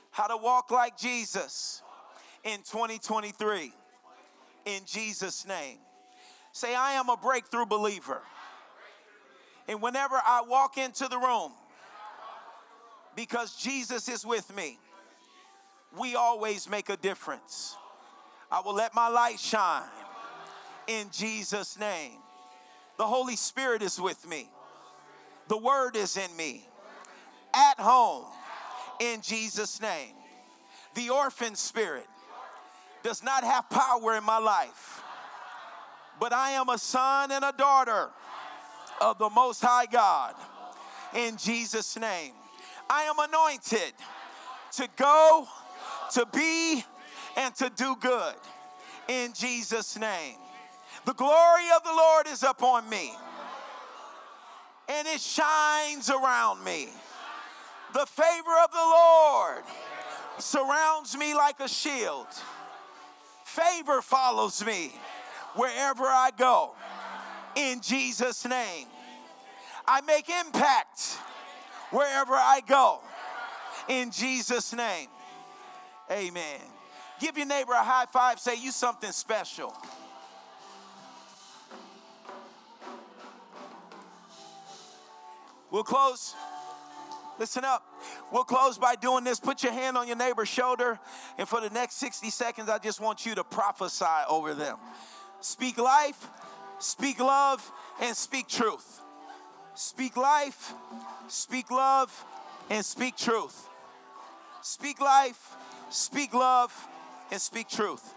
how to walk like Jesus in 2023. In Jesus' name. Say, I am a breakthrough believer. And whenever I walk into the room, because Jesus is with me, we always make a difference. I will let my light shine in Jesus' name. The Holy Spirit is with me, the Word is in me, at home in Jesus' name. The orphan spirit does not have power in my life, but I am a son and a daughter of the Most High God in Jesus' name. I am anointed to go, to be, and to do good. In Jesus' name. The glory of the Lord is upon me, and it shines around me. The favor of the Lord surrounds me like a shield. Favor follows me wherever I go. In Jesus' name. I make impact wherever I go. In Jesus' name. Amen. Give your neighbor a high five, say you something special. We'll close. Listen up. We'll close by doing this. Put your hand on your neighbor's shoulder, and for the next 60 seconds, I just want you to prophesy over them. Speak life, speak love, and speak truth. Speak life, speak love, and speak truth. Speak life, speak love, and speak truth.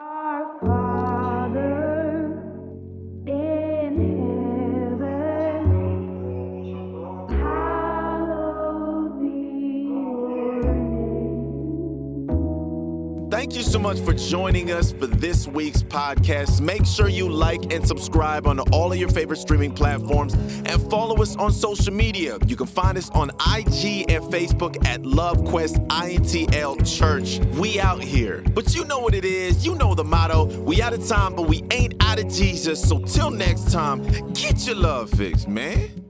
Our Thank you so much for joining us for this week's podcast. Make sure you like and subscribe on all of your favorite streaming platforms and follow us on social media. You can find us on IG and Facebook at LoveQuest INTL Church. We out here. But you know what it is. You know the motto. We out of time, but we ain't out of Jesus. So till next time, get your love fixed, man.